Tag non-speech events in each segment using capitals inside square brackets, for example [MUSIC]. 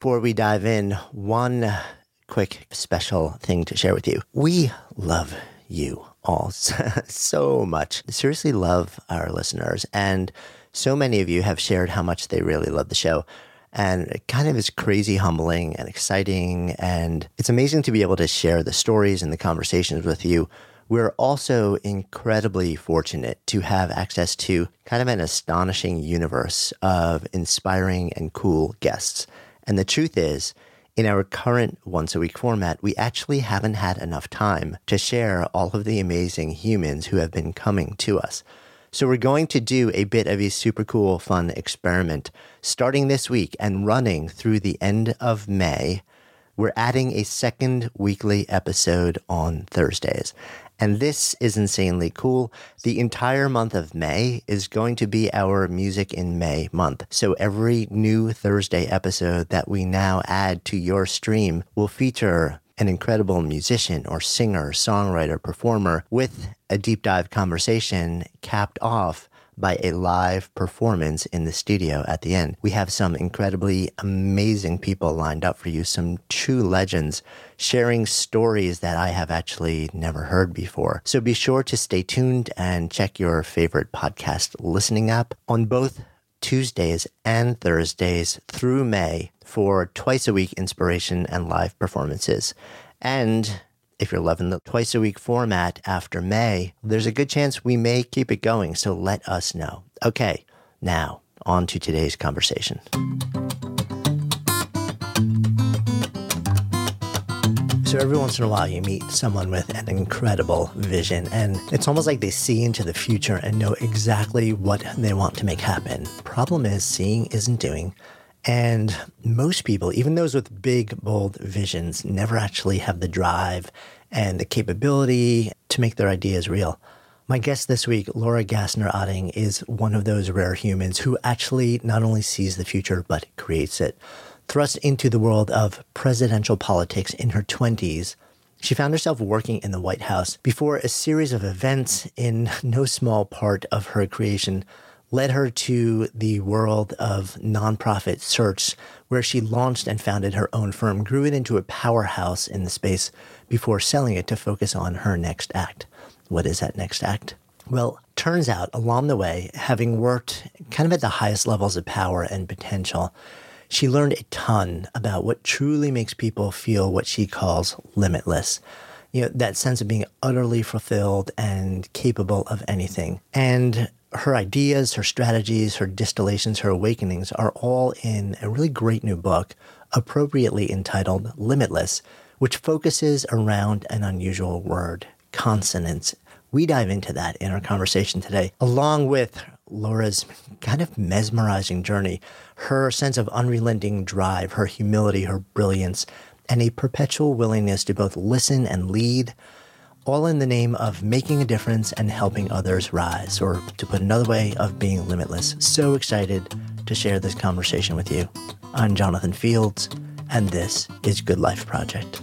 Before we dive in, one quick special thing to share with you. We love you all [LAUGHS] so much. Seriously, love our listeners. And so many of you have shared how much they really love the show. And it kind of is crazy humbling and exciting. And it's amazing to be able to share the stories and the conversations with you. We're also incredibly fortunate to have access to kind of an astonishing universe of inspiring and cool guests. And the truth is, in our current once a week format, we actually haven't had enough time to share all of the amazing humans who have been coming to us. So we're going to do a bit of a super cool, fun experiment starting this week and running through the end of May. We're adding a second weekly episode on Thursdays. And this is insanely cool. The entire month of May is going to be our Music in May month. So every new Thursday episode that we now add to your stream will feature an incredible musician or singer, songwriter, performer with a deep dive conversation capped off by a live performance in the studio at the end. We have some incredibly amazing people lined up for you, some true legends sharing stories that I have actually never heard before. So be sure to stay tuned and check your favorite podcast listening app on both Tuesdays and Thursdays through May for twice a week inspiration and live performances. And if you're loving the twice a week format after May, there's a good chance we may keep it going. So let us know. Okay, now on to today's conversation. So every once in a while, you meet someone with an incredible vision, and it's almost like they see into the future and know exactly what they want to make happen. Problem is, seeing isn't doing. And most people, even those with big, bold visions, never actually have the drive and the capability to make their ideas real. My guest this week, Laura Gassner Otting, is one of those rare humans who actually not only sees the future, but creates it. Thrust into the world of presidential politics in her 20s, she found herself working in the White House before a series of events, in [LAUGHS] no small part of her creation, led her to the world of nonprofit search, where she launched and founded her own firm, grew it into a powerhouse in the space before selling it to focus on her next act. What is that next act? Well, turns out along the way, having worked kind of at the highest levels of power and potential, she learned a ton about what truly makes people feel what she calls limitless. You know, that sense of being utterly fulfilled and capable of anything. And her ideas, her strategies, her distillations, her awakenings are all in a really great new book, appropriately entitled Limitless, which focuses around an unusual word, consonance. We dive into that in our conversation today, along with Laura's kind of mesmerizing journey, her sense of unrelenting drive, her humility, her brilliance, and a perpetual willingness to both listen and lead, all in the name of making a difference and helping others rise, or to put another way, of being limitless. So excited to share this conversation with you. I'm Jonathan Fields, and this is Good Life Project.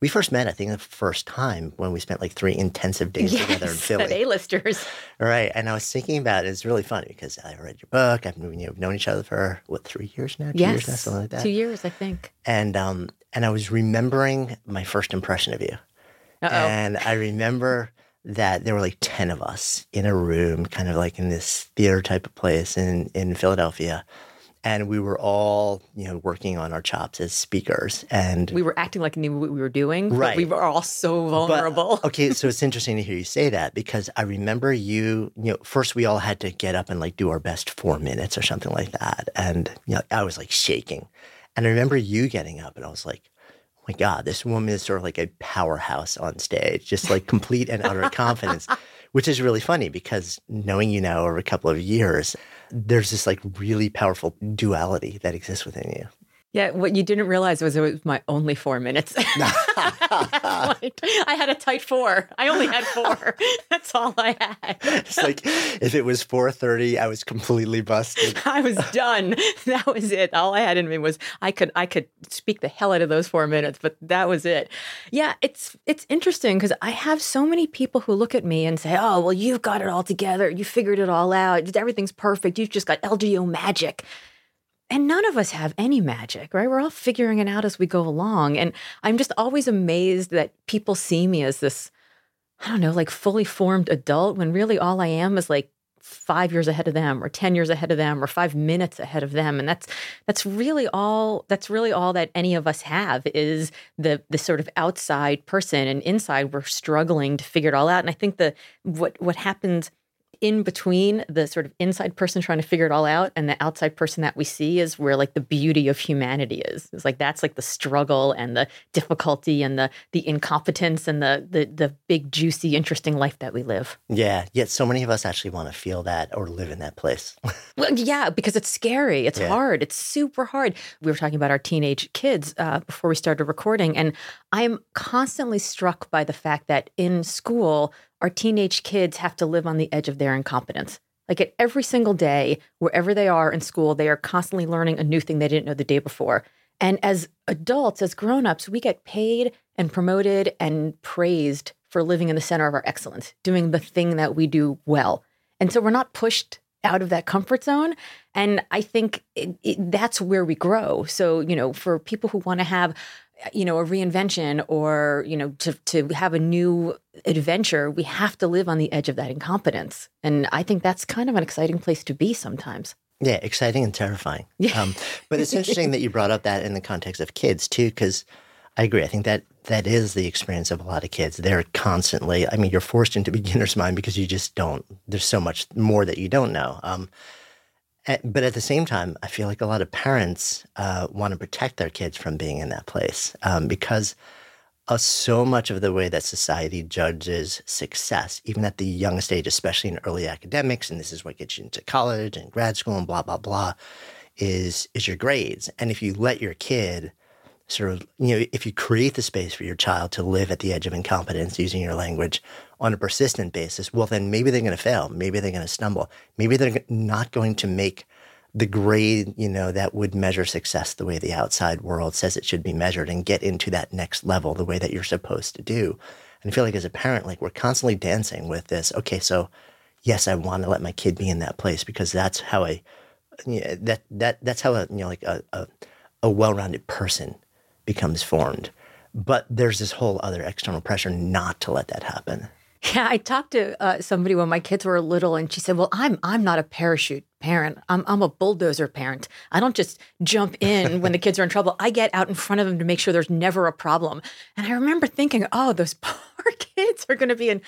We first met, I think, the first time when we spent like three intensive days yes, together in Philly. At A-listers. Right. And I was thinking about it. It's really funny because I read your book. I've you know, known each other for, what, three years now? Two yes. years now, something like that. Two years, I think. And um, and I was remembering my first impression of you. Uh-oh. And I remember that there were like 10 of us in a room, kind of like in this theater type of place in, in Philadelphia. And we were all, you know, working on our chops as speakers. And we were acting like we knew what we were doing. Right. But we were all so vulnerable. But, [LAUGHS] okay, so it's interesting to hear you say that because I remember you, you know, first we all had to get up and like do our best four minutes or something like that. And, you know, I was like shaking. And I remember you getting up and I was like, oh my God, this woman is sort of like a powerhouse on stage, just like complete and utter confidence, [LAUGHS] which is really funny because knowing you now over a couple of years, there's this like really powerful duality that exists within you. Yeah, what you didn't realize was it was my only four minutes. [LAUGHS] [LAUGHS] I had a tight four. I only had four. [LAUGHS] That's all I had. It's like if it was 4:30, I was completely busted. I was done. That was it. All I had in me was I could I could speak the hell out of those four minutes, but that was it. Yeah, it's it's interesting because I have so many people who look at me and say, "Oh, well, you've got it all together. You figured it all out. Everything's perfect. You've just got LGO magic." And none of us have any magic, right? We're all figuring it out as we go along. And I'm just always amazed that people see me as this, I don't know, like fully formed adult when really all I am is like five years ahead of them or 10 years ahead of them or five minutes ahead of them and that's that's really all that's really all that any of us have is the the sort of outside person and inside we're struggling to figure it all out and i think the what what happens in between the sort of inside person trying to figure it all out and the outside person that we see is where like the beauty of humanity is. It's like that's like the struggle and the difficulty and the the incompetence and the the the big juicy interesting life that we live. Yeah, yet so many of us actually want to feel that or live in that place. [LAUGHS] well, yeah, because it's scary. It's yeah. hard. It's super hard. We were talking about our teenage kids uh, before we started recording, and I'm constantly struck by the fact that in school our teenage kids have to live on the edge of their incompetence. Like at every single day, wherever they are in school, they are constantly learning a new thing they didn't know the day before. And as adults, as grown-ups, we get paid and promoted and praised for living in the center of our excellence, doing the thing that we do well. And so we're not pushed out of that comfort zone. And I think it, it, that's where we grow. So, you know, for people who want to have you know a reinvention or you know to to have a new adventure we have to live on the edge of that incompetence. And i think that's kind of an exciting place to be sometimes. Yeah exciting and terrifying. [LAUGHS] Yeah. Um, but it's interesting that you brought up that in the context of kids too because i agree. I think that that is the experience of a lot of kids. They're constantly i mean you're forced into [LAUGHS] beginner's mind because you just don't there's so much more that you don't know. Um, but at the same time, I feel like a lot of parents uh, want to protect their kids from being in that place um, because of so much of the way that society judges success, even at the youngest age, especially in early academics, and this is what gets you into college and grad school and blah blah blah, is is your grades. And if you let your kid sort of, you know, if you create the space for your child to live at the edge of incompetence using your language on a persistent basis, well, then maybe they're going to fail. Maybe they're going to stumble. Maybe they're not going to make the grade, you know, that would measure success the way the outside world says it should be measured and get into that next level the way that you're supposed to do. And I feel like as a parent, like we're constantly dancing with this. Okay, so yes, I want to let my kid be in that place because that's how I, that that that's how a you know like a, a, a well-rounded person becomes formed. But there's this whole other external pressure not to let that happen. Yeah, I talked to uh, somebody when my kids were little, and she said, "Well, I'm I'm not a parachute parent. I'm I'm a bulldozer parent. I don't just jump in [LAUGHS] when the kids are in trouble. I get out in front of them to make sure there's never a problem." And I remember thinking, "Oh, those [LAUGHS] poor kids are going to be in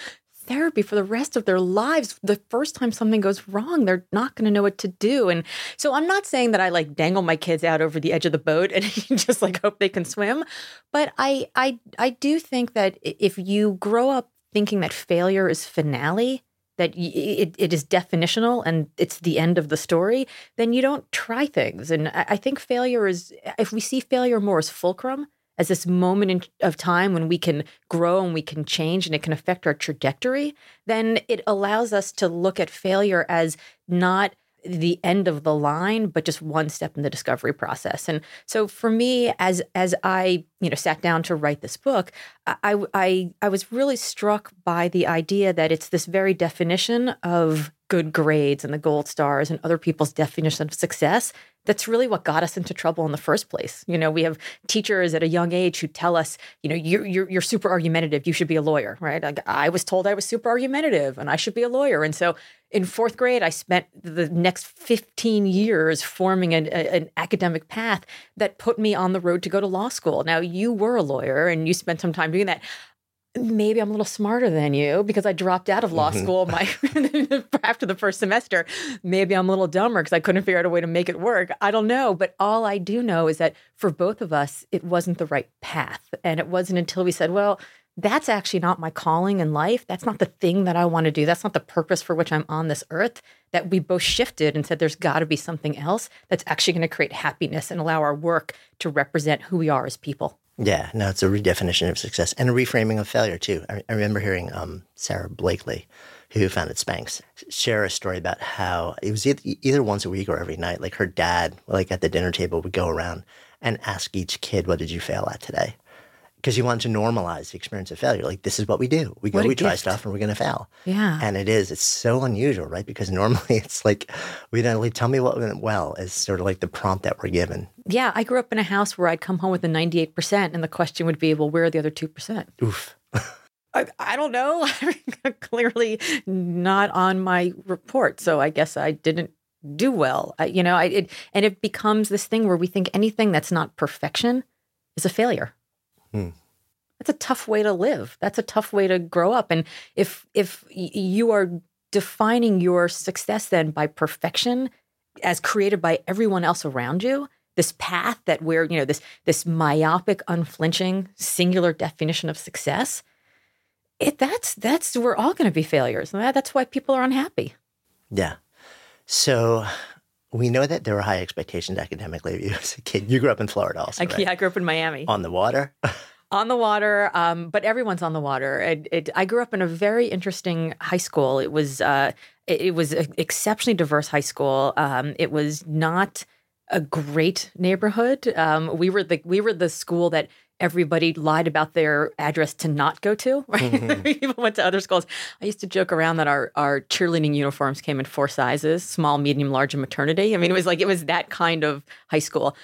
therapy for the rest of their lives. The first time something goes wrong, they're not going to know what to do. And so I'm not saying that I like dangle my kids out over the edge of the boat and [LAUGHS] just like hope they can swim, but I I I do think that if you grow up thinking that failure is finale, that it, it is definitional and it's the end of the story, then you don't try things. And I think failure is, if we see failure more as fulcrum, as this moment in, of time when we can grow and we can change and it can affect our trajectory, then it allows us to look at failure as not the end of the line but just one step in the discovery process and so for me as as i you know sat down to write this book i i i was really struck by the idea that it's this very definition of good grades and the gold stars and other people's definition of success, that's really what got us into trouble in the first place. You know, we have teachers at a young age who tell us, you know, you're, you're, you're super argumentative. You should be a lawyer, right? Like I was told I was super argumentative and I should be a lawyer. And so in fourth grade, I spent the next 15 years forming an, a, an academic path that put me on the road to go to law school. Now, you were a lawyer and you spent some time doing that maybe I'm a little smarter than you because I dropped out of law mm-hmm. school my [LAUGHS] after the first semester. Maybe I'm a little dumber because I couldn't figure out a way to make it work. I don't know, but all I do know is that for both of us, it wasn't the right path, and it wasn't until we said, "Well." That's actually not my calling in life. That's not the thing that I want to do. That's not the purpose for which I'm on this earth. That we both shifted and said there's got to be something else that's actually going to create happiness and allow our work to represent who we are as people. Yeah, no, it's a redefinition of success and a reframing of failure too. I, I remember hearing um, Sara Blakely, who founded Spanx, share a story about how it was either, either once a week or every night. Like her dad, like at the dinner table, would go around and ask each kid, "What did you fail at today?" Because you want to normalize the experience of failure. Like this is what we do. We go, we try stuff, and we're going to fail. Yeah, and it is. It's so unusual, right? Because normally [LAUGHS] it's like we don't like tell me what went well is sort of like the prompt that we're given. Yeah, I grew up in a house where I'd come home with a ninety-eight percent, and the question would be, well, where are the other two percent? Oof. I, I don't know. [LAUGHS] Clearly not on my report, so I guess I didn't do well. I, you know, I it, and it becomes this thing where we think anything that's not perfection is a failure. Hmm. That's a tough way to live. That's a tough way to grow up. And if if you are defining your success then by perfection as created by everyone else around you, this path that we're, you know, this this myopic, unflinching, singular definition of success, it that's that's we're all going to be failures. And that's why people are unhappy. Yeah. So we know that there were high expectations academically of you [LAUGHS] as a kid. You grew up in Florida also. right? Yeah, I grew up in Miami. On the water? [LAUGHS] on the water, um, but everyone's on the water. It, it, I grew up in a very interesting high school. It was uh, it, it, was an exceptionally diverse high school. Um, it was not a great neighborhood. Um, we were the we were the school that everybody lied about their address to not go to. [LAUGHS] Right? Mm-hmm. People went to other schools. I used to joke around that our our cheerleading uniforms came in four sizes: small, medium, large, and maternity. I mean, it was like it was that kind of high school.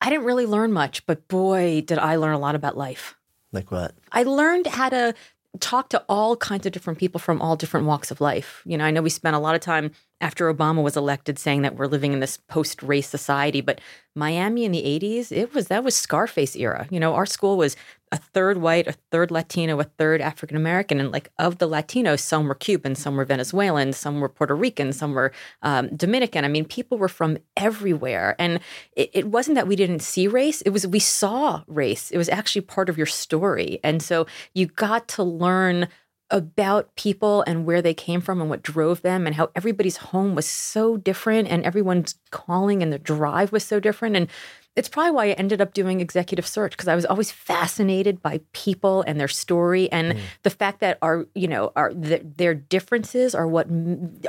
I didn't really learn much, but boy, did I learn a lot about life. Like what? I learned how to talk to all kinds of different people from all different walks of life. You know, I know we spent a lot of time after Obama was elected saying that we're living in this post-race society, but Miami in the 80s, it was that was Scarface era. You know, our school was a third white, a third Latino, a third African American, and like of the Latinos, some were Cuban, some were Venezuelan, some were Puerto Rican, some were um, Dominican. I mean, people were from everywhere, and it, it wasn't that we didn't see race; it was we saw race. It was actually part of your story, and so you got to learn about people and where they came from and what drove them and how everybody's home was so different and everyone's calling and the drive was so different and it's probably why I ended up doing executive search because I was always fascinated by people and their story and mm. the fact that our you know our the, their differences are what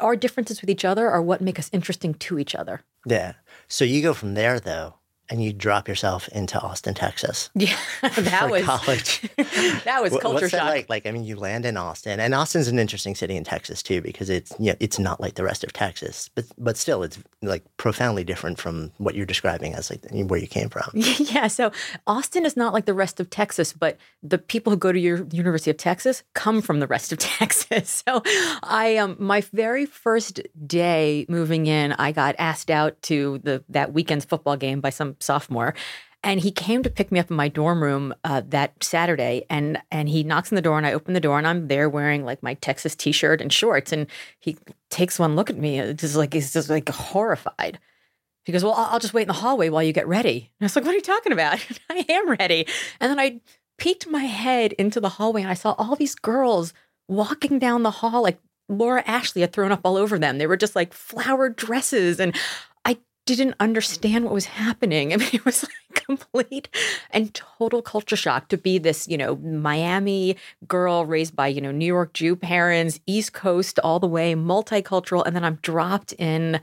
our differences with each other are what make us interesting to each other. Yeah. So you go from there though and you drop yourself into Austin, Texas. [LAUGHS] Yeah, [LAUGHS] that was college. [LAUGHS] that was culture What's shock. Like? Like, I mean, you land in Austin, and Austin's an interesting city in Texas too because it's you know, it's not like the rest of Texas, but but still, it's like profoundly different from what you're describing as like where you came from. Yeah, so Austin is not like the rest of Texas, but the people who go to your University of Texas come from the rest of Texas. So I um my very first day moving in, I got asked out to the that weekend's football game by some sophomore. And he came to pick me up in my dorm room uh, that Saturday, and and he knocks on the door, and I open the door, and I'm there wearing like my Texas T-shirt and shorts, and he takes one look at me, just like he's just like horrified. He goes, "Well, I'll just wait in the hallway while you get ready." And I was like, "What are you talking about? [LAUGHS] I am ready." And then I peeked my head into the hallway, and I saw all these girls walking down the hall like Laura Ashley had thrown up all over them. They were just like flowered dresses. And didn't understand what was happening. [LAUGHS] I mean, it was like complete and total culture shock to be this, you know, Miami girl raised by, you know, New York Jew parents, East Coast all the way, multicultural. And then I'm dropped in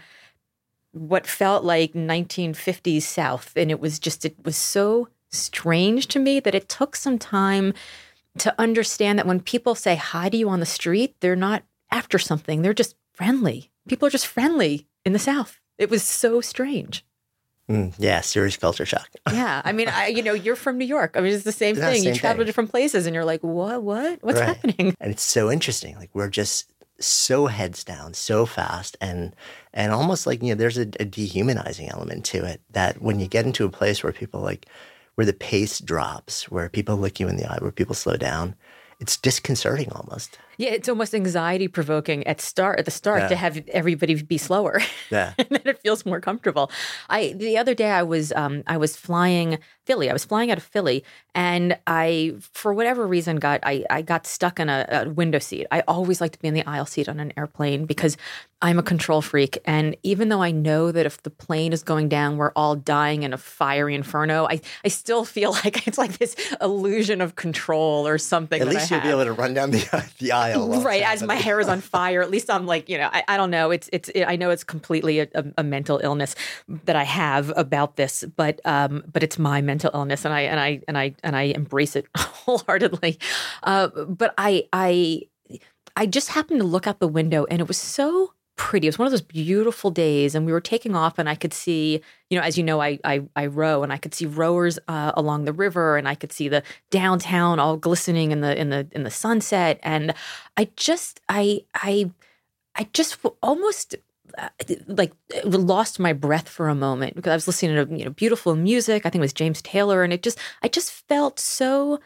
what felt like 1950s South. And it was just, it was so strange to me that it took some time to understand that when people say hi to you on the street, they're not after something, they're just friendly people are just friendly in the South. It was so strange. Mm, yeah, serious culture shock. [LAUGHS] yeah, I mean, I, you know, you're from New York. I mean, it's the same Yeah, thing. same you travel thing. to different places, and you're like, what, what, what's Right. happening? and it's so interesting like we're just so heads down so fast and and almost like you know there's a, a dehumanizing element to it that when you get into a place where people like where the pace drops where people look you in the eye where people slow down it's disconcerting almost Yeah, it's almost anxiety provoking at start at the start Yeah. to have everybody be slower. [LAUGHS] yeah and then it feels more comfortable. I the other day I was um I was flying Philly. I was flying out of Philly and I for whatever reason got I I got stuck in a, a window seat. I always like to be in the aisle seat on an airplane because I'm a control freak and even though I know that if the plane is going down we're all dying in a fiery inferno, I I still feel [LAUGHS] like it's like this illusion of control or something at that least you'll be able to run down the, [LAUGHS] the aisle it's right as my hair is on fire at least i'm like you know i, I don't know it's it's i know it's completely a, a, a mental illness that i have about this but um but it's my mental illness and i and i and i and i embrace it [LAUGHS] wholeheartedly. Uh but i i i just happened to look out the window and it was so pretty. It was one of those beautiful days, and we were taking off, and I could see, you know, as you know, I I, I row, and I could see rowers uh, along the river, and I could see the downtown all glistening in the in the in the sunset, and I just I I I just almost uh, like lost my breath for a moment because I was listening to you know beautiful music. I think it was James Taylor, and it just I just felt so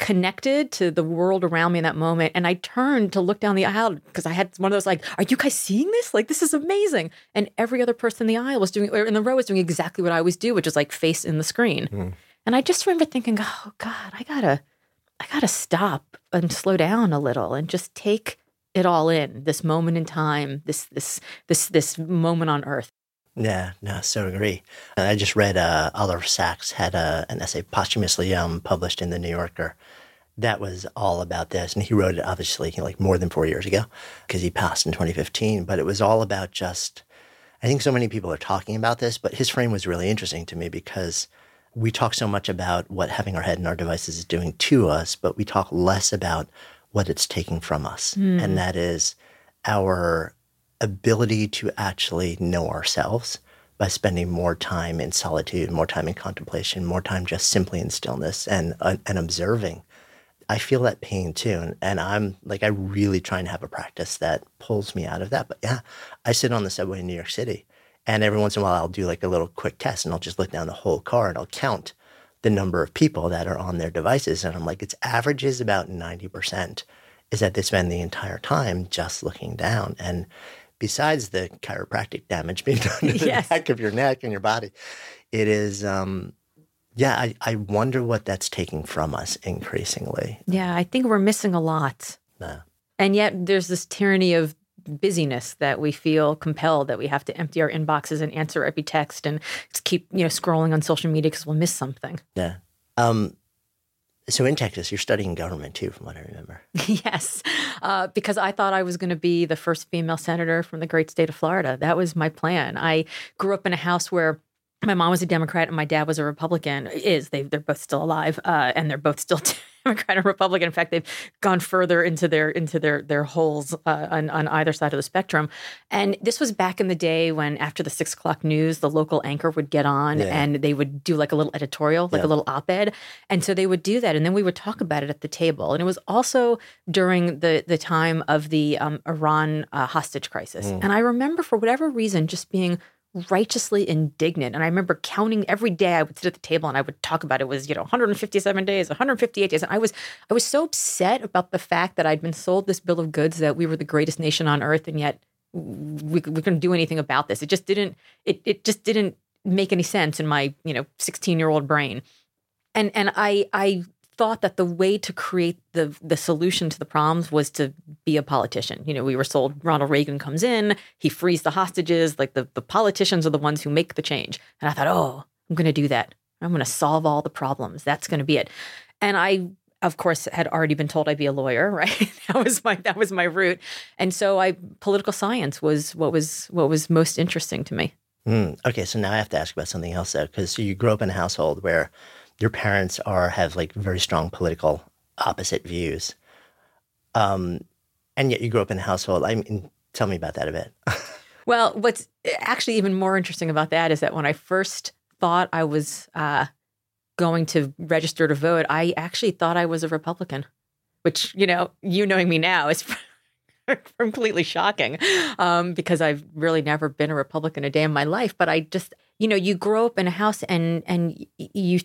connected to the world around me in that moment. And I turned to look down the aisle because I had one of those like, "Are you guys seeing this? Like this is amazing!" And every other person in the aisle was doing, or in the row was doing exactly what I always do, which is like face in the screen. Mm. And I just remember thinking, "Oh God, I gotta, I gotta stop and slow down a little and just take." it all in this moment in time this this this this moment on earth Yeah, no, so agree. And I just read uh, Oliver Sacks had a, an essay posthumously um, published in the New Yorker that was all about this. And he wrote it obviously like more than four years ago because he passed in 2015. But it was all about just, I think so many people are talking about this, but his frame was really interesting to me because we talk so much about what having our head in our devices is doing to us, but we talk less about what it's taking from us. And that is our ability to actually know ourselves by spending more time in solitude, more time in contemplation, more time just simply in stillness and uh, and observing. I feel that pain too, and, and I'm like I really try and have a practice that pulls me out of that. But yeah, I sit on the subway in New York City, and every once in a while I'll do like a little quick test, and I'll just look down the whole car and I'll count the number of people that are on their devices, and I'm like, its average is about ninety percent is that they spend the entire time just looking down. And besides the chiropractic damage being [LAUGHS] done to the Yes. back of your neck and your body, it is, um, yeah, I, I wonder what that's taking from us increasingly. yeah i think we're missing a lot Yeah. and yet there's this tyranny of busyness that we feel compelled that we have to empty our inboxes and answer every text and keep you know scrolling on social media because we'll miss something Yeah. Um, so in Texas, you're studying government too, from what I remember. [LAUGHS] yes, uh, because I thought I was going to be the first female senator from the great state of Florida. That was my plan. I grew up in a house where my mom was a Democrat and my dad was a Republican. Is they they're both still alive, uh, and they're both still [LAUGHS] Democrat and Republican. In fact, they've gone further into their into their their holes uh, on on either side of the spectrum. And this was back in the day when, after the six o'clock news, the local anchor would get on Yeah. and they would do like a little editorial, like Yeah. a little op-ed, and so they would do that, and then we would talk about it at the table. And it was also during the the time of the um, Iran uh, hostage crisis, Mm. and I remember for whatever reason just being righteously indignant. And I remember counting every day I would sit at the table and I would talk about it was, you know, 157 days, 158 days. And I was I was so upset about the fact that I'd been sold this bill of goods that we were the greatest nation on earth and yet we, we couldn't do anything about this. It just didn't it it just didn't make any sense in my, you know, 16-year-old brain. And and I I thought that the way to create the the solution to the problems was to be a politician. You know, we were sold Ronald Reagan comes in, he frees the hostages, like the, the politicians are the ones who make the change. And I thought, oh, I'm gonna do that. I'm gonna solve all the problems. That's gonna be it. And I of course had already been told I'd be a lawyer, [LAUGHS] right? that was my that was my route. And so I political science was what was what was most interesting to me. Mm, okay, so now I have to ask about something else though, because you grew up in a household where your parents are have like very strong political opposite views, um, and yet you grew up in a household. I mean, Tell me about that a bit. [LAUGHS] well, what's actually even more interesting about that is that when I first thought I was uh, going to register to vote, I actually thought I was a Republican, which, you know, you knowing me now is [LAUGHS] completely shocking um, because I've really never been a Republican a day in my life. But I just, you know, you grow up in a house and and you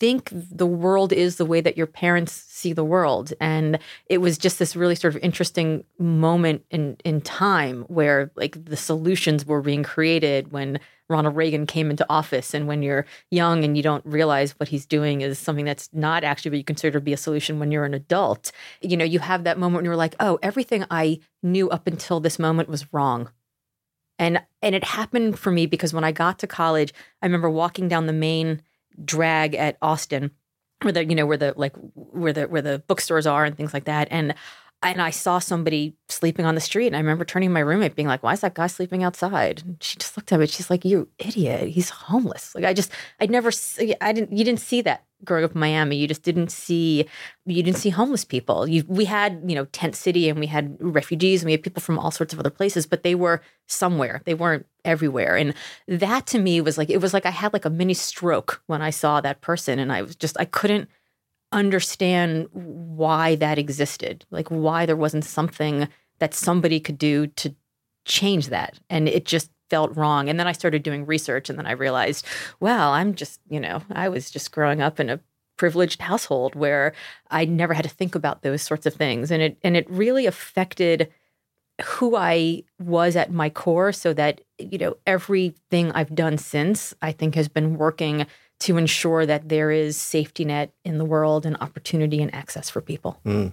think the world is the way that your parents see the world. And it was just this really sort of interesting moment in in time where like the solutions were being created when Ronald Reagan came into office. And when you're young and you don't realize what he's doing is something that's not actually what you consider to be a solution when you're an adult, you know, you have that moment when you're like, oh, everything I knew up until this moment was wrong. And and it happened for me because when I got to college, I remember walking down the main drag at Austin, where the you know where the like where the where the bookstores are and things like that, and and I saw somebody sleeping on the street. And I remember turning to my roommate being like, why is that guy sleeping outside? And she just looked at me. She's like, you idiot. He's homeless. Like I just, I'd never, I didn't, you didn't see that growing up in Miami. You just didn't see, you didn't see homeless people. You, we had, you know, tent city and we had refugees and we had people from all sorts of other places, but they were somewhere. They weren't everywhere. And that to me was like, it was like I had like a mini stroke when I saw that person. And I was just, I couldn't, understand why that existed, like why there wasn't something that somebody could do to change that. And it just felt wrong. And then I started doing research and then I realized, well, I'm just, you know, I was just growing up in a privileged household where I never had to think about those sorts of things. And it and it really affected who I was at my core so that, you know, everything I've done since I think has been working to ensure that there is safety net in the world and opportunity and access for people. Mm.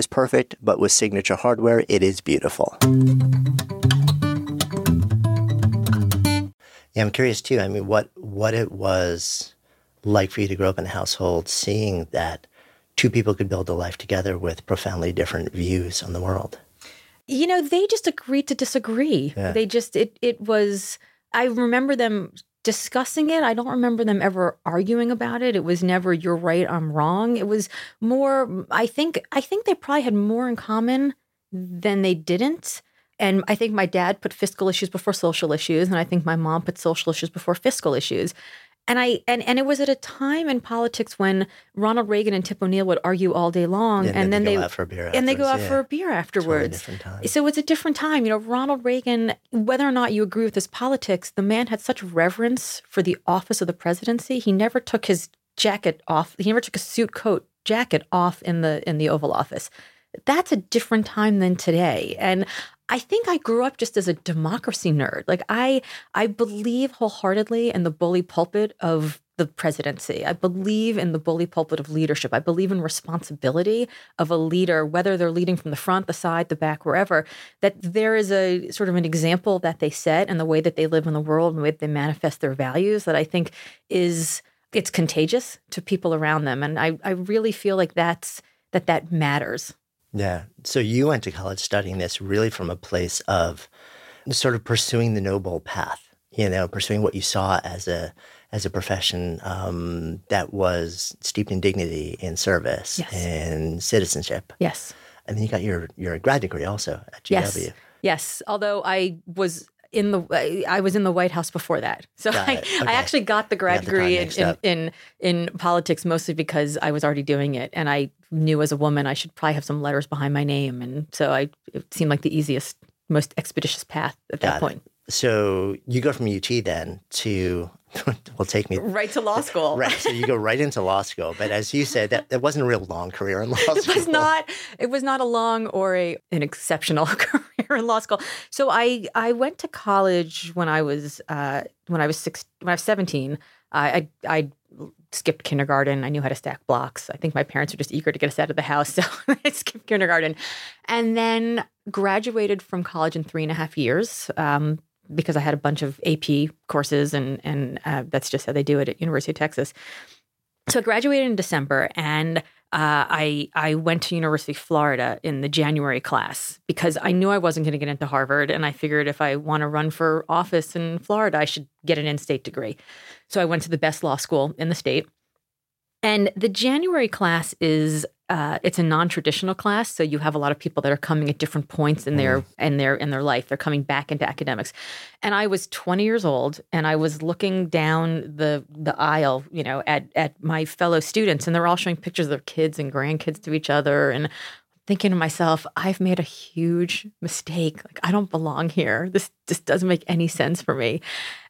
always perfect, but with signature hardware, it is beautiful. Yeah, I'm curious too. I mean, what what it was like for you to grow up in a household, seeing that two people could build a life together with profoundly different views on the world. You know, they just agreed to disagree. Yeah. They just it it was. I remember them discussing it. I don't remember them ever arguing about it. It was never you're right, I'm wrong. It was more I think I think they probably had more in common than they didn't. And I think my dad put fiscal issues before social issues and I think my mom put social issues before fiscal issues. And I and and it was at a time in politics when Ronald Reagan and Tip O'Neill would argue all day long, yeah, and, then, they, go out for a beer and they go out yeah. for a beer afterwards. Totally so it's a different time. You know, Ronald Reagan, whether or not you agree with his politics, the man had such reverence for the office of the presidency. He never took his jacket off. He never took a suit coat jacket off in the in the Oval Office. That's a different time than today, and I think I grew up just as a democracy nerd. Like I I believe wholeheartedly in the bully pulpit of the presidency. I believe in the bully pulpit of leadership. I believe in responsibility of a leader, whether they're leading from the front, the side, the back, wherever, that there is a sort of an example that they set and the way that they live in the world and the way they manifest their values that I think is it's contagious to people around them. And I, I really feel like that's that that matters. Yeah. So you went to college studying this really from a place of sort of pursuing the noble path, you know, pursuing what you saw as a as a profession um, that was steeped in dignity, in service, Yes. and citizenship. Yes. And then you got your your grad degree also at GW. Yes. Yes. Although I was in the I was in the White House before that, so I. Okay. I actually got the grad got the degree in, in, in in politics mostly because I was already doing it, and I knew as a woman I should probably have some letters behind my name, and so I it seemed like the easiest, most expeditious path at that it. point. So you go from UT then to [LAUGHS] well, take me Right to law school. right. So you go right into law school, but as you said, that that wasn't a real long career in law school. [LAUGHS] it was not it was not a long or a an exceptional [LAUGHS] career in law school so i i went to college when i was uh when i was six when i was 17 i i, I skipped kindergarten. I knew how to stack blocks. I think my parents were just eager to get us out of the house [LAUGHS] so i skipped kindergarten. And then graduated from college in three and a half years um, because i had a bunch of ap courses and and uh, that's just how they do it at university of texas. So I graduated in December, and uh, I I went to University of Florida in the January class because I knew I wasn't going to get into Harvard, and I figured if I want to run for office in Florida, I should get an in-state degree. So I went to the best law school in the state, and the January class is uh, it's a non-traditional class, so you have a lot of people that are coming at different points in their in their in their life. They're coming back into academics, and I was 20 years old, and I was looking down the the aisle, you know, at at my fellow students, and they're all showing pictures of their kids and grandkids to each other, and thinking to myself, I've made a huge mistake. Like I don't belong here. This just doesn't make any sense for me.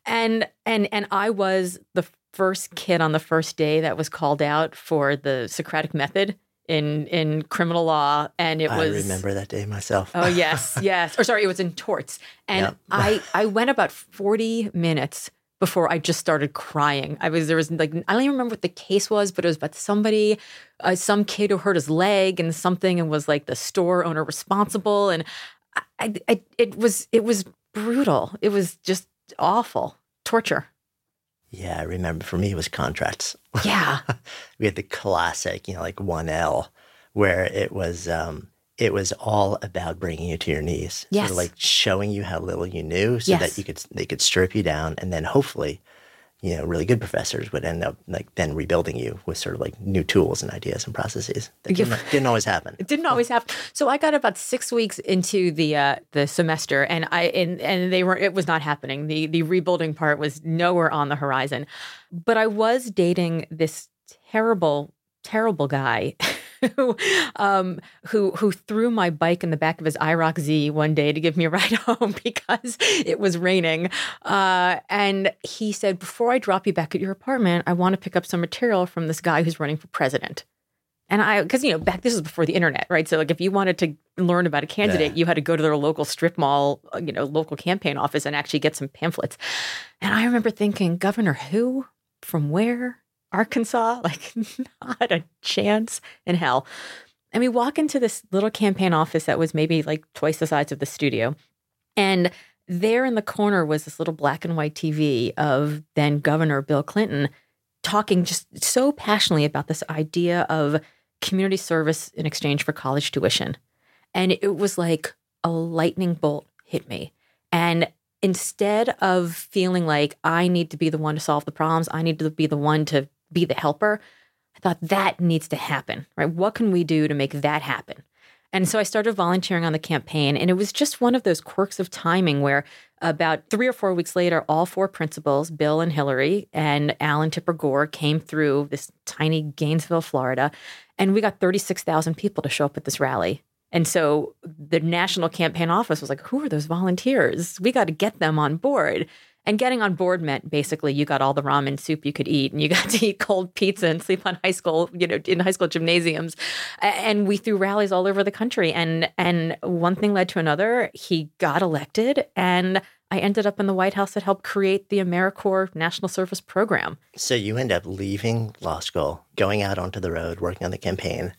And and and I was the first kid on the first day that was called out for the Socratic method in in criminal law and it I was I remember that day myself. Oh yes, [LAUGHS] yes. Or sorry, it was in torts. And Yep. I I went about 40 minutes before I just started crying. I was there was like I don't even remember what the case was, but it was about somebody, uh, some kid who hurt his leg and something, and was like the store owner responsible. And I, I, I it was it was brutal. It was just awful torture. Yeah, I remember. For me, it was contracts. [LAUGHS] Yeah, we had the classic, you know, like one L, where it was um, it was all about bringing you to your knees, sort Yes. of like showing you how little you knew, so Yes. that you could they could strip you down, and then hopefully, you know, really good professors would end up like then rebuilding you with sort of like new tools and ideas and processes that didn't, didn't always happen. It didn't always happen. So I got about six weeks into the uh, the semester, and I and and they were it was not happening. The the rebuilding part was nowhere on the horizon. But I was dating this terrible, terrible guy. [LAUGHS] Who, um, who who threw my bike in the back of his IROC Z one day to give me a [LAUGHS] ride home because it was raining, uh, and he said, "Before I drop you back at your apartment, I want to pick up some material from this guy who's running for president." And I, because you know, back this was before the internet, right? So like, if you wanted to learn about a candidate, Yeah. you had to go to their local strip mall, uh, you know, local campaign office, and actually get some pamphlets. And I remember thinking, Governor who, from where, Arkansas? [LAUGHS] Like, not a chance in hell. And we walk into this little campaign office that was maybe like twice the size of the studio, and there in the corner was this little black and white TV of then Governor Bill Clinton talking just so passionately about this idea of community service in exchange for college tuition. And it was like a lightning bolt hit me. And instead of feeling like I need to be the one to solve the problems, I need to be the one to be the helper, I thought that needs to happen, right? What can we do to make that happen? And so I started volunteering on the campaign. And it was just one of those quirks of timing where about three or four weeks later, all four principals, Bill and Hillary and Al and Tipper Gore, came through this tiny Gainesville, Florida. And we got 36,000 people to show up at this rally. And so the national campaign office was like, who are those volunteers? We got to get them on board. And getting on board meant basically you got all the ramen soup you could eat and you got to eat cold pizza and sleep on high school, you know, in high school gymnasiums. And we threw rallies all over the country. And and one thing led to another. He got elected and I ended up in the White House that helped create the AmeriCorps National Service Program. So you end up leaving law school, going out onto the road, working on the campaign,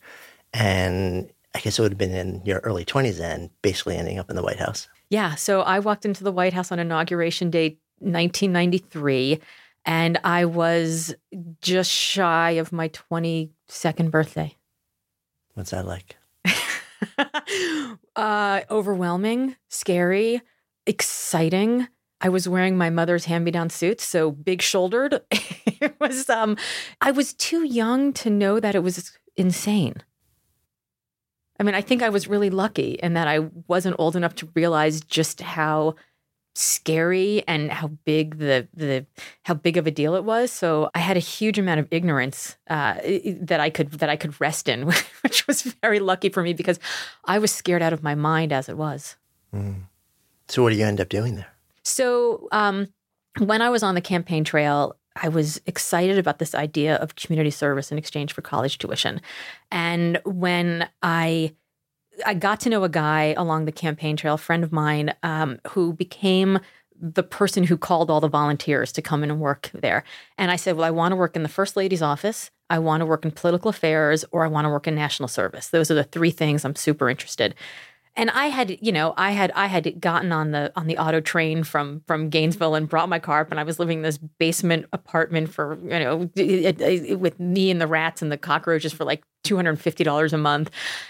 and I guess it would have been in your early 20s then, basically ending up in the White House. Yeah. So I walked into the White House on inauguration day 1993, and I was just shy of my 22nd birthday. What's that like? [LAUGHS] uh, overwhelming, scary, exciting. I was wearing my mother's hand-me-down suits, so big-shouldered. [LAUGHS] it was um I was too young to know that it was insane. I mean, I think I was really lucky in that I wasn't old enough to realize just how scary and how big the the how big of a deal it was. So I had a huge amount of ignorance uh, that I could that I could rest in, [LAUGHS] which was very lucky for me because I was scared out of my mind as it was. Mm. So what do you end up doing there? So um, when I was on the campaign trail, I was excited about this idea of community service in exchange for college tuition. And when I I got to know a guy along the campaign trail, a friend of mine, um, who became the person who called all the volunteers to come in and work there. And I said, Well, I want to work in the First Lady's office, I want to work in political affairs, or I want to work in national service. Those are the three things I'm super interested and I had, you know, I had I had gotten on the on the auto train from from Gainesville and brought my car up, and I was living in this basement apartment for you know it, it, with me and the rats and the cockroaches for like two hundred and fifty dollars a month,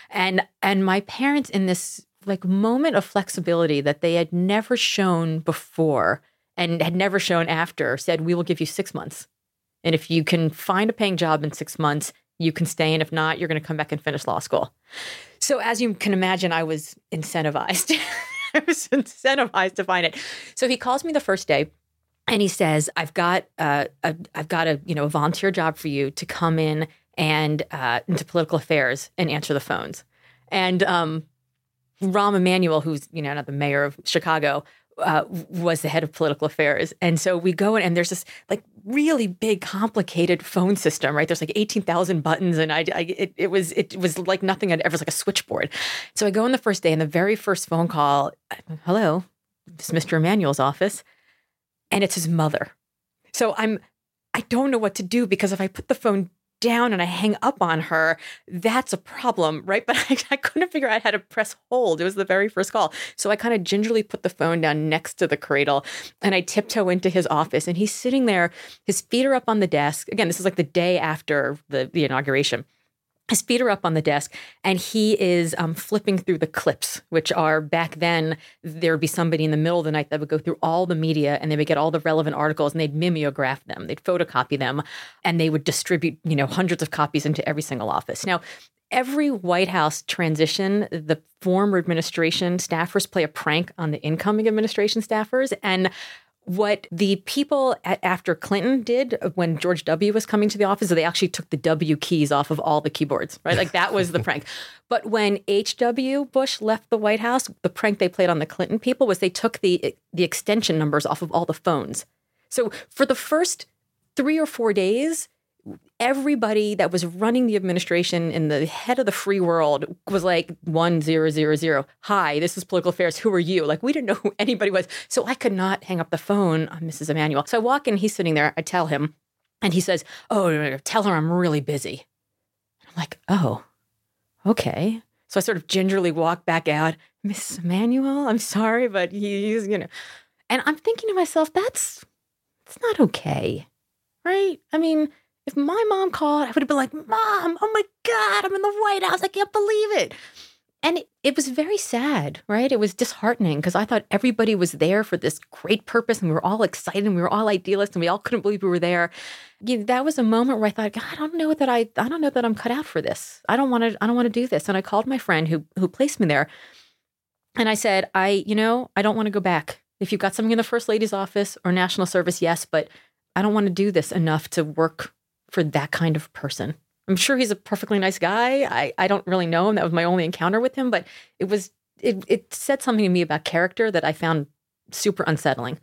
and and my parents in this like moment of flexibility that they had never shown before and had never shown after said we will give you six months, and if you can find a paying job in six months, you can stay, and if not, you're going to come back and finish law school. So as you can imagine, I was incentivized. [LAUGHS] I was incentivized to find it. So he calls me the first day and he says, "I've got uh, a, I've got a you know a volunteer job for you to come in and uh, into political affairs and answer the phones." And um, Rahm Emanuel, who's you know not the mayor of Chicago, uh, was the head of political affairs. And so we go in, and there's this like really big, complicated phone system, right? There's like 18,000 buttons, and I, I it, it, was it was like nothing I'd ever, was like a switchboard. So I go in the first day, and the very first phone call, hello, this is Mr. Emanuel's office, and it's his mother. So I'm, I don't know what to do because if I put the phone down and I hang up on her, that's a problem, right? [LAUGHS] But I, I, couldn't figure out how to press hold. It was the very first call. So I kind of gingerly put the phone down next to the cradle and I tiptoe into his office and he's sitting there, his feet are up on the desk. Again, this is like the day after the, the inauguration his feet are up on the desk and he is um, flipping through the clips which are back then there would be somebody in the middle of the night that would go through all the media and they would get all the relevant articles and they'd mimeograph them. They'd photocopy them and they would distribute you know hundreds of copies into every single office. Now every white house transition the former administration staffers play a prank on the incoming administration staffers and what the people at, after Clinton did when George W was coming to the office, they actually took the W keys off of all the keyboards, right? Like that was the [LAUGHS] prank. But when H.W. Bush left the White House, the prank they played on the Clinton people was they took the the extension numbers off of all the phones. So for the first three or four days, everybody that was running the administration in the head of the free world was like one zero zero zero. Hi, this is political affairs. Who are you? Like we didn't know who anybody was. So I could not hang up the phone on Mrs. Emanuel. So I walk in, he's sitting there. I tell him, and he says, "Oh, tell her I'm really busy." I'm like, "Oh, okay." So I sort of gingerly walk back out. Miss Emanuel, I'm sorry, but he's you know, and I'm thinking to myself, that's it's not okay, right? I mean if my mom called, I would have been like, Mom, oh my God, I'm in the White House. I can't believe it. And it, it was very sad, right? It was disheartening because I thought everybody was there for this great purpose and we were all excited and we were all idealists and we all couldn't believe we were there. You know, that was a moment where I thought, God, I don't know that I I don't know that I'm cut out for this. I don't want to I don't want to do this. And I called my friend who who placed me there. And I said, I, you know, I don't want to go back. If you've got something in the first lady's office or national service, yes, but I don't want to do this enough to work for that kind of person. I'm sure he's a perfectly nice guy. I, I don't really know him. That was my only encounter with him, but it was it it said something to me about character that I found super unsettling.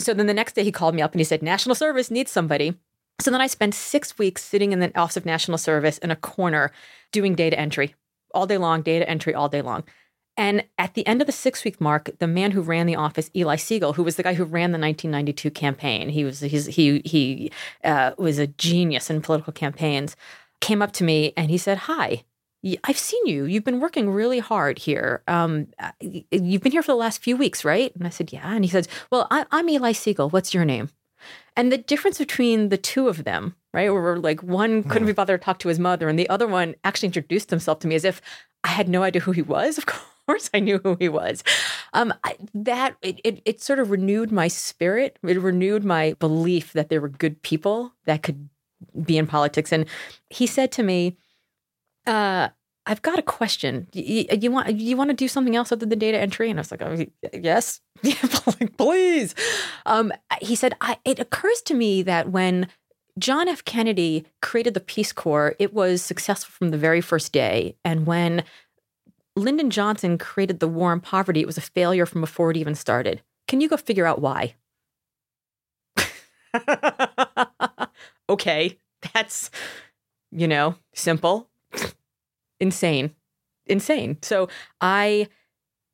So then the next day he called me up and he said, National Service needs somebody. So then I spent six weeks sitting in the Office of National Service in a corner doing data entry all day long, data entry all day long. And at the end of the six week mark, the man who ran the office, Eli Segal, who was the guy who ran the 1992 campaign, he was he's, he he uh, was a genius in political campaigns, came up to me and he said, "Hi, I've seen you. You've been working really hard here. Um, you've been here for the last few weeks, right?" And I said, "Yeah." And he says, "Well, I, I'm Eli Segal. What's your name?" And the difference between the two of them, right, where like one couldn't be bothered to talk to his mother, and the other one actually introduced himself to me as if I had no idea who he was. Of course [LAUGHS] course I knew who he was. Um, I, that it, it, it sort of renewed my spirit. It renewed my belief that there were good people that could be in politics. And he said to me, uh, "I've got a question. You, you, want you want to do something else other than data entry?" And I was like, "Oh, yes, [LAUGHS] please." Um, he said, "It occurs to me that when." John F. Kennedy created the Peace Corps. It was successful from the very first day. And when Lyndon Johnson created the war on poverty. It was a failure from before it even started. Can you go figure out why? [LAUGHS] okay, that's, you know, simple. Insane. Insane. So I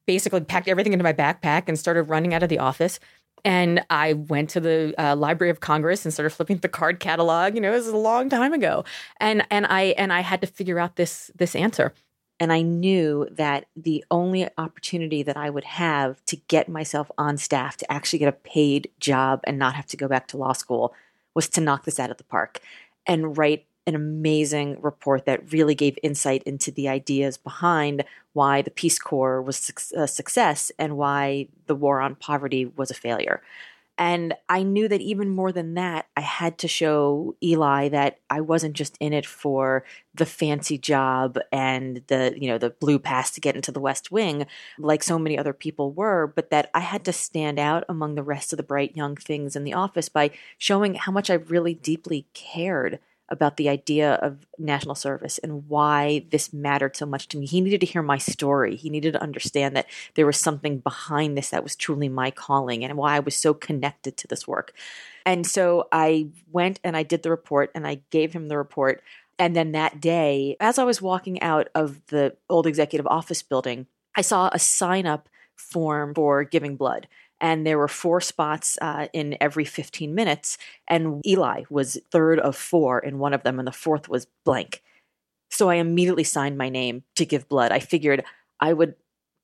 basically packed everything into my backpack and started running out of the office. And I went to the uh, Library of Congress and started flipping the card catalog. You know, it was a long time ago, and and I and I had to figure out this this answer. And I knew that the only opportunity that I would have to get myself on staff to actually get a paid job and not have to go back to law school was to knock this out of the park and write an amazing report that really gave insight into the ideas behind why the Peace Corps was a uh, success and why the war on poverty was a failure. And I knew that even more than that, I had to show Eli that I wasn't just in it for the fancy job and the, you know, the blue pass to get into the West Wing, like so many other people were, but that I had to stand out among the rest of the bright young things in the office by showing how much I really deeply cared about the idea of national service and why this mattered so much to me. He needed to hear my story. He needed to understand that there was something behind this that was truly my calling and why I was so connected to this work. And so I went and I did the report and I gave him the report. And then that day, as I was walking out of the old executive office building, I saw a sign up form for giving blood and there were four spots uh, in every 15 minutes and eli was third of four in one of them and the fourth was blank. So i immediately signed my name to give blood. I figured i would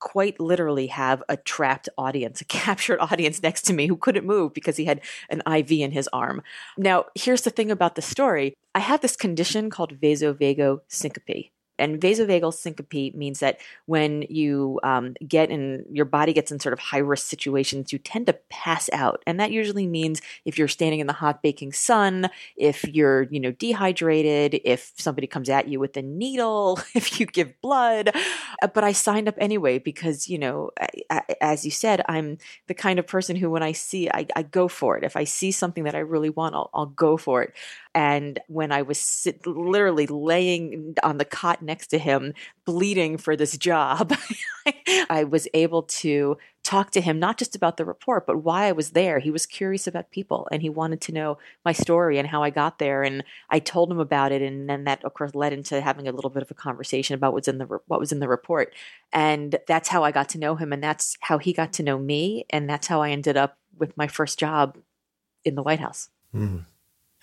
quite literally have a trapped audience a [LAUGHS] captured audience next to me who couldn't move because he had an iv in his arm. Now here's the thing about the story. I have this condition called vasovagal syncope and vasovagal syncope means that when you um, get in, your body gets in sort of high risk situations, you tend to pass out. And that usually means if you're standing in the hot baking sun, if you're, you know, dehydrated, if somebody comes at you with a needle, [LAUGHS] if you give blood. Uh, but I signed up anyway because, you know, I, I, as you said, I'm the kind of person who, when I see, I, I go for it. If I see something that I really want, I'll, I'll go for it. And when I was sit, literally laying on the cot next to him, bleeding for this job, [LAUGHS] I was able to talk to him not just about the report, but why I was there. He was curious about people and he wanted to know my story and how I got there. And I told him about it, and then that of course led into having a little bit of a conversation about what's in the what was in the report. And that's how I got to know him, and that's how he got to know me, and that's how I ended up with my first job in the White House. Mm.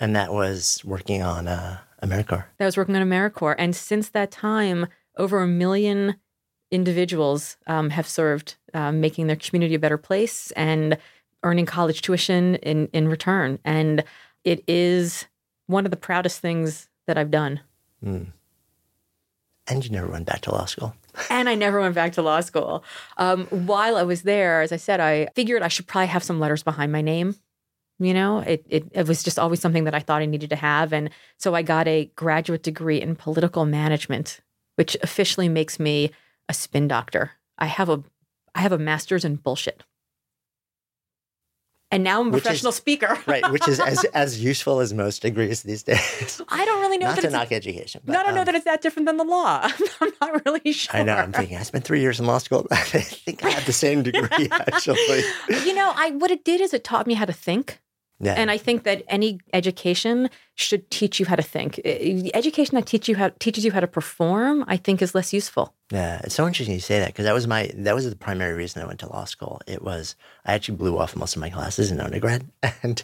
And that was working on uh, AmeriCorps. That was working on AmeriCorps. And since that time, over a million individuals um, have served, um, making their community a better place and earning college tuition in, in return. And it is one of the proudest things that I've done. Mm. And you never went back to law school. [LAUGHS] and I never went back to law school. Um, while I was there, as I said, I figured I should probably have some letters behind my name you know, it, it, it was just always something that I thought I needed to have. And so I got a graduate degree in political management, which officially makes me a spin doctor. I have a I have a master's in bullshit. And now I'm a Which is- professional speaker. right, which is as [LAUGHS] as useful as most degrees these days. I don't really know Not that to it's knock education, but I don't know um, that it's that different than the law. [LAUGHS] I'm not really sure. I know. I'm thinking I spent three years in law school. [LAUGHS] I think I had the same degree actually. you know, I what it did is it taught me how to think. Yeah, And I think that any education should teach you how to think. Education that teach you how teaches you how to perform, I think, is less useful. Yeah, it's so interesting you say that because that was my that was the primary reason I went to law school. It was I actually blew off most of my classes in undergrad, [LAUGHS] and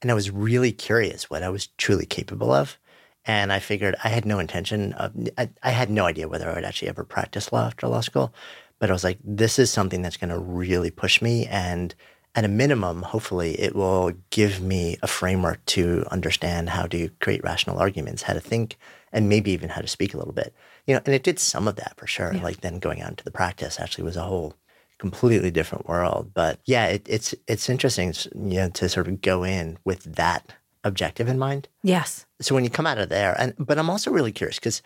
and I was really curious what I was truly capable of, and I figured I had no intention of I, I had no idea whether I would actually ever practice law after law school, but I was like, this is something that's going to really push me, and at a minimum, hopefully, it will give me a framework to understand how to create rational arguments, how to think, and maybe even how to speak a little bit. You know, and it did some of that for sure. Like then going out into the practice actually was a whole completely different world. But yeah, it, it's it's interesting, you know, to sort of go in with that objective in mind Yes. so when you come out of there and but i'm also really curious because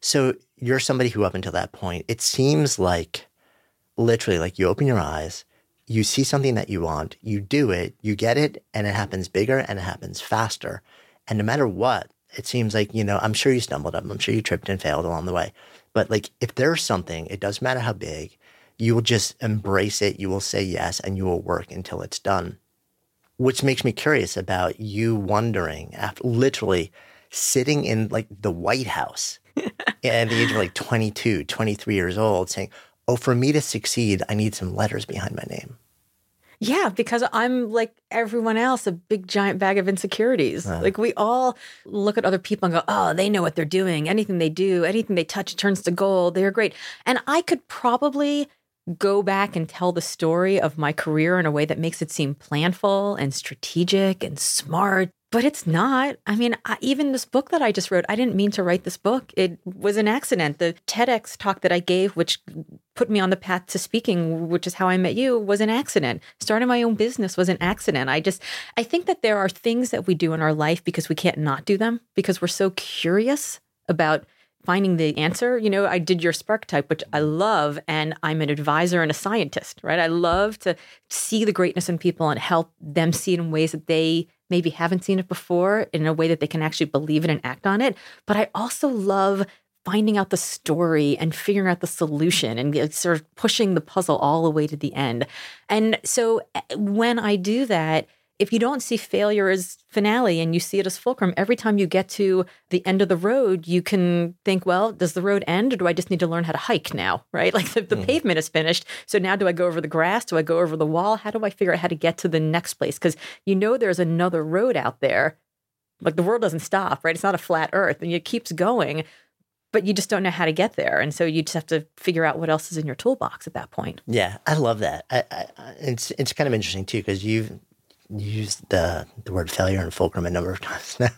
so you're somebody who up until that point it seems like literally like you open your eyes you see something that you want you do it you get it and it happens bigger and it happens faster. And no matter what it seems like you know i'm sure you stumbled up i'm sure you tripped and failed along the way. But like if there's something it doesn't matter how big you will just embrace it you will say yes and you will work until it's done. Which makes me curious about you wondering after literally sitting in like the White House [LAUGHS] at the age of like 22, 23 years old saying, Oh, for me to succeed, I need some letters behind my name. Yeah, because I'm like everyone else, a big giant bag of insecurities. Uh-huh. Like we all look at other people and go, oh, they know what they're doing. Anything they do, anything they touch turns to gold. They're great. And I could probably go back and tell the story of my career in a way that makes it seem planful and strategic and smart. But it's not. I mean, I, even this book that I just wrote, I didn't mean to write this book. It was an accident. The TEDx talk that I gave, which put me on the path to speaking, which is how I met you, was an accident. Starting my own business was an accident. I just, I think that there are things that we do in our life because we can't not do them because we're so curious about finding the answer. You know, I did your Sparketype, which I love, and I'm an advisor and a scientist, right? I love to see the greatness in people and help them see it in ways that they maybe haven't seen it before in a way that they can actually believe it and act on it. But I also love finding out the story and figuring out the solution and sort of pushing the puzzle all the way to the end. And so uh, when I do that, if you don't see failure as finale and you see it as fulcrum, every time you get to the end of the road, you can think, well, does the road end or do I just need to learn how to hike now? [LAUGHS] Right? Like the, the mm-hmm. pavement is finished. So now do I go over the grass? Do I go over the wall? How do I figure out how to get to the next place? Because you know there's another road out there. Like the world doesn't stop, right? It's not a flat earth and it keeps going, but you just don't know how to get there. And so you just have to figure out what else is in your toolbox at that point. Yeah, I love that. I, I, I- it's it's kind of interesting too because you've used the the word failure and fulcrum a number of [LAUGHS] times now,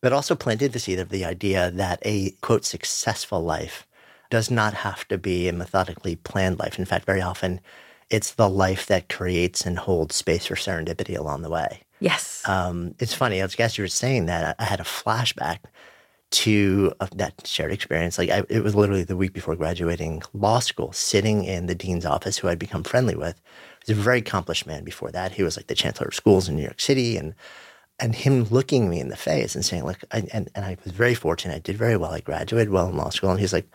but also planted the seed of the idea that a quote successful life does not have to be a methodically planned life. In fact, very often it's the life that creates and holds space for serendipity along the way. Yes. Um, it's funny. I guess you were saying that I had a flashback to uh, that shared experience. Like I, it was literally the week before graduating law school, sitting in the dean's office, who I'd become friendly with. He was a very accomplished man. Before that, he was like the chancellor of schools in New York City, and and him looking me in the face and saying, "Look," I, and and I was very fortunate. I did very well. I graduated well in law school, and he's like,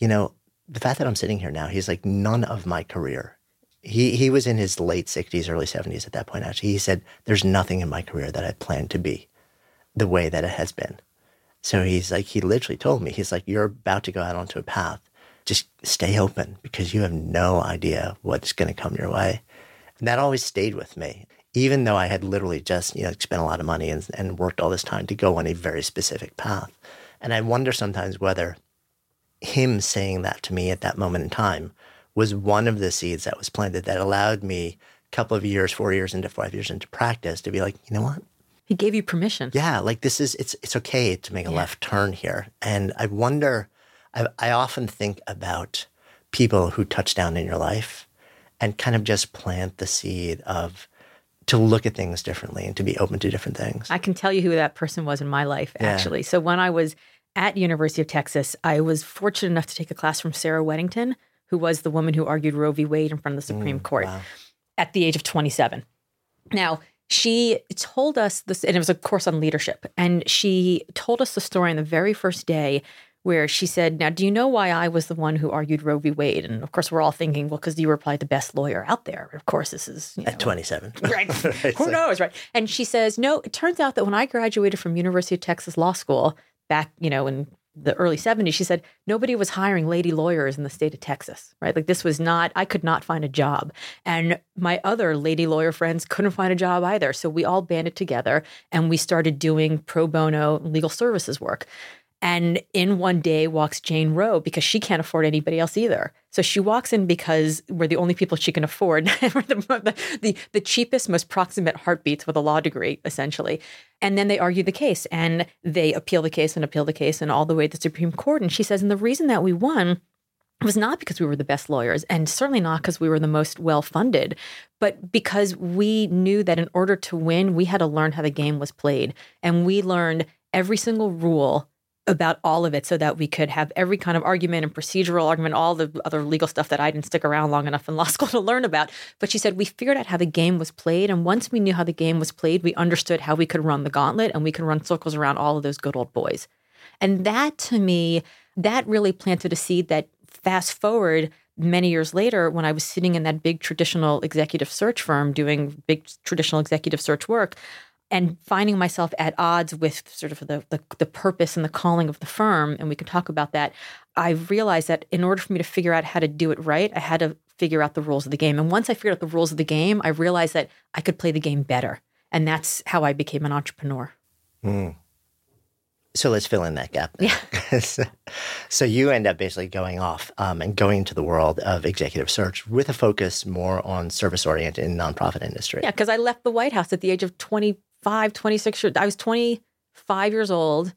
you know, the fact that I'm sitting here now, he's like, none of my career. He he was in his late sixties, early seventies at that point. Actually, he said, "There's nothing in my career that I planned to be the way that it has been." So he's like, he literally told me, he's like, "You're about to go out onto a path. Just stay open because you have no idea what's going to come your way." And that always stayed with me, even though I had literally just you know spent a lot of money and, and worked all this time to go on a very specific path. And I wonder sometimes whether him saying that to me at that moment in time was one of the seeds that was planted that allowed me a couple of years, four years into five years into practice to be like, you know what? he gave you permission. Yeah, like this is it's it's okay to make a left turn here. And I wonder, I, I often think about people who touch down in your life and kind of just plant the seed of to look at things differently and to be open to different things. I can tell you who that person was in my life, Yeah. actually. So when I was at University of Texas, I was fortunate enough to take a class from Sarah Weddington, who was the woman who argued Roe v. Wade in front of the Supreme mm, Court wow. at the age of 27. Now, she told us this, and it was a course on leadership. And she told us the story on the very first day where she said, Now, do you know why I was the one who argued Roe v. Wade? And of course, we're all thinking, well, because you were probably the best lawyer out there. Of course, this is you know, At 27. [LAUGHS] [LAUGHS] right. Who knows, right? And she says, no, it turns out that when I graduated from University of Texas Law School back, you know, in the early 70s, she said nobody was hiring lady lawyers in the state of Texas, right? Like this was not, I could not find a job. And my other lady lawyer friends couldn't find a job either. So we all banded together and we started doing pro bono legal services work. And in one day walks Jane Roe because she can't afford anybody else either. So she walks in because we're the only people she can afford. [LAUGHS] we're the, the, the cheapest, most proximate heartbeats with a law degree, essentially. And then they argue the case and they appeal the case and appeal the case and all the way to the Supreme Court. And she says, and the reason that we won was not because we were the best lawyers and certainly not because we were the most well funded, but because we knew that in order to win, we had to learn how the game was played. And we learned every single rule about all of it so that we could have every kind of argument and procedural argument, all the other legal stuff that I didn't stick around long enough in law [LAUGHS] school to learn about. But she said we figured out how the game was played. And once we knew how the game was played, we understood how we could run the gauntlet and we could run circles around all of those good old boys. And that to me, that really planted a seed that fast forward many years later, when I was sitting in that big traditional executive search firm doing big traditional executive search work, and finding myself at odds with sort of the, the, the purpose and the calling of the firm, and we can talk about that. I realized that in order for me to figure out how to do it right, I had to figure out the rules of the game. And once I figured out the rules of the game, I realized that I could play the game better, and that's how I became an entrepreneur. Mm. So let's fill in that gap. Yeah. [LAUGHS] so you end up basically going off um, and going into the world of executive search with a focus more on service oriented in nonprofit industry. Yeah, because I left the White House at the age of 25, 26 years. I was 25 years old.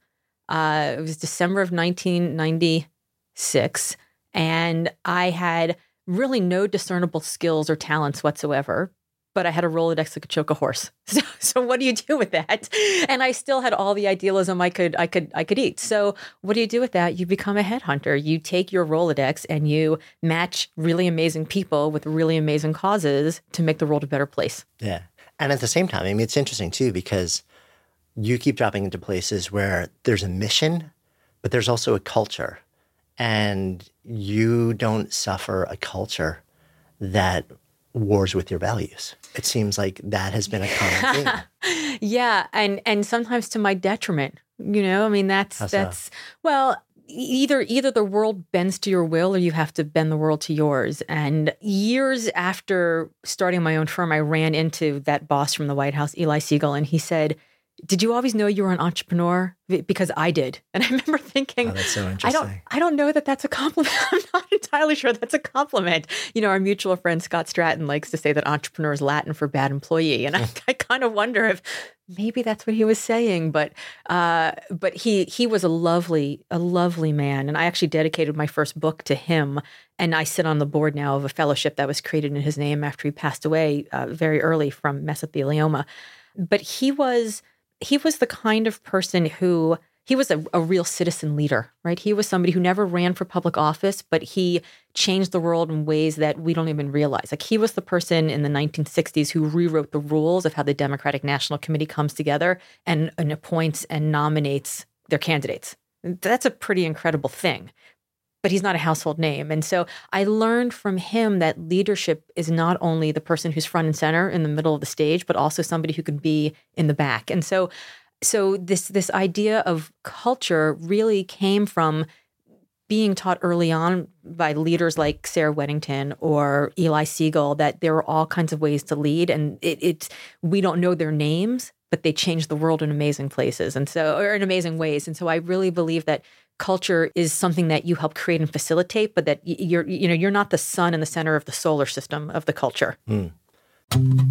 Uh, it was December of 1996. And I had really no discernible skills or talents whatsoever but I had a Rolodex that could choke a horse. [LAUGHS] So, so what do you do with that? And I still had all the idealism I could I could I could eat. So what do you do with that? You become a headhunter. You take your Rolodex and you match really amazing people with really amazing causes to make the world a better place. Yeah. And at the same time, I mean it's interesting too because you keep dropping into places where there's a mission, but there's also a culture. And you don't suffer a culture that wars with your values. It seems like that has been a common thing. [LAUGHS] yeah, and and sometimes to my detriment. You know, I mean that's so? that's well, either either the world bends to your will or you have to bend the world to yours. And years after starting my own firm, I ran into that boss from the White House, Eli Segal and he said, did you always know you were an entrepreneur? Because I did, [LAUGHS] and I remember thinking, Oh, that's so I don't, I don't know that that's a compliment. [LAUGHS] I'm not entirely sure that's a compliment. You know, our mutual friend Scott Stratten likes to say that entrepreneur is Latin for bad employee, and I, I kind of wonder if maybe that's what he was saying. But, uh, but he he was a lovely, a lovely man, and I actually dedicated my first book to him. And I sit on the board now of a fellowship that was created in his name after he passed away uh, very early from mesothelioma. But he was he was the kind of person who he was a, a, real citizen leader, right? He was somebody who never ran for public office, but he changed the world in ways that we don't even realize. Like he was the person in the 1960s who rewrote the rules of how the Democratic National Committee comes together and, and appoints and nominates their candidates. That's a pretty incredible thing. But he's not a household name. And so I learned from him that leadership is not only the person who's front and center in the middle of the stage, but also somebody who can be in the back. And so so this this idea of culture really came from being taught early on by leaders like Sarah Weddington or Eli Segal that there are all kinds of ways to lead, and it, it's we don't know their names, but they change the world in amazing places, and so or in amazing ways. And so I really believe that culture is something that you help create and facilitate, but that you're you know you're not the sun in the center of the solar system of the culture. Mm.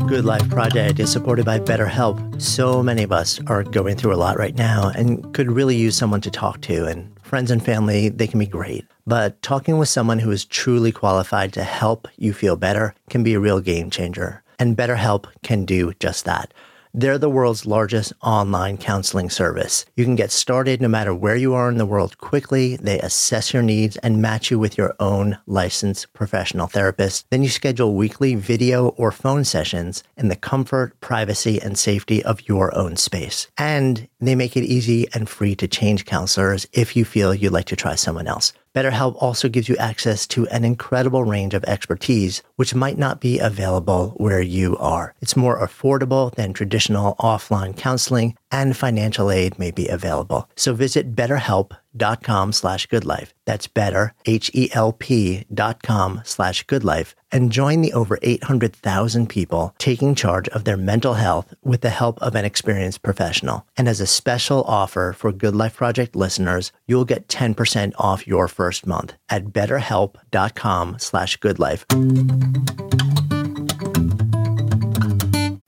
Good Life Project is supported by BetterHelp. So many of us are going through a lot right now and could really use someone to talk to. And friends and family, they can be great. But talking with someone who is truly qualified to help you feel better can be a real game changer. And BetterHelp can do just that. They're the world's largest online counseling service. You can get started no matter where you are in the world quickly. They assess your needs and match you with your own licensed professional therapist. Then you schedule weekly video or phone sessions in the comfort, privacy, and safety of your own space. And they make it easy and free to change counselors if you feel you'd like to try someone else. BetterHelp also gives you access to an incredible range of expertise, which might not be available where you are. It's more affordable than traditional offline counseling, and financial aid may be available. So visit betterhelp.com slash goodlife. That's better, H-E-L-P dot com slash goodlife and join the over 800,000 people taking charge of their mental health with the help of an experienced professional. And as a special offer for Good Life Project listeners, you'll get 10% off your first month at betterhelp.com slash goodlife.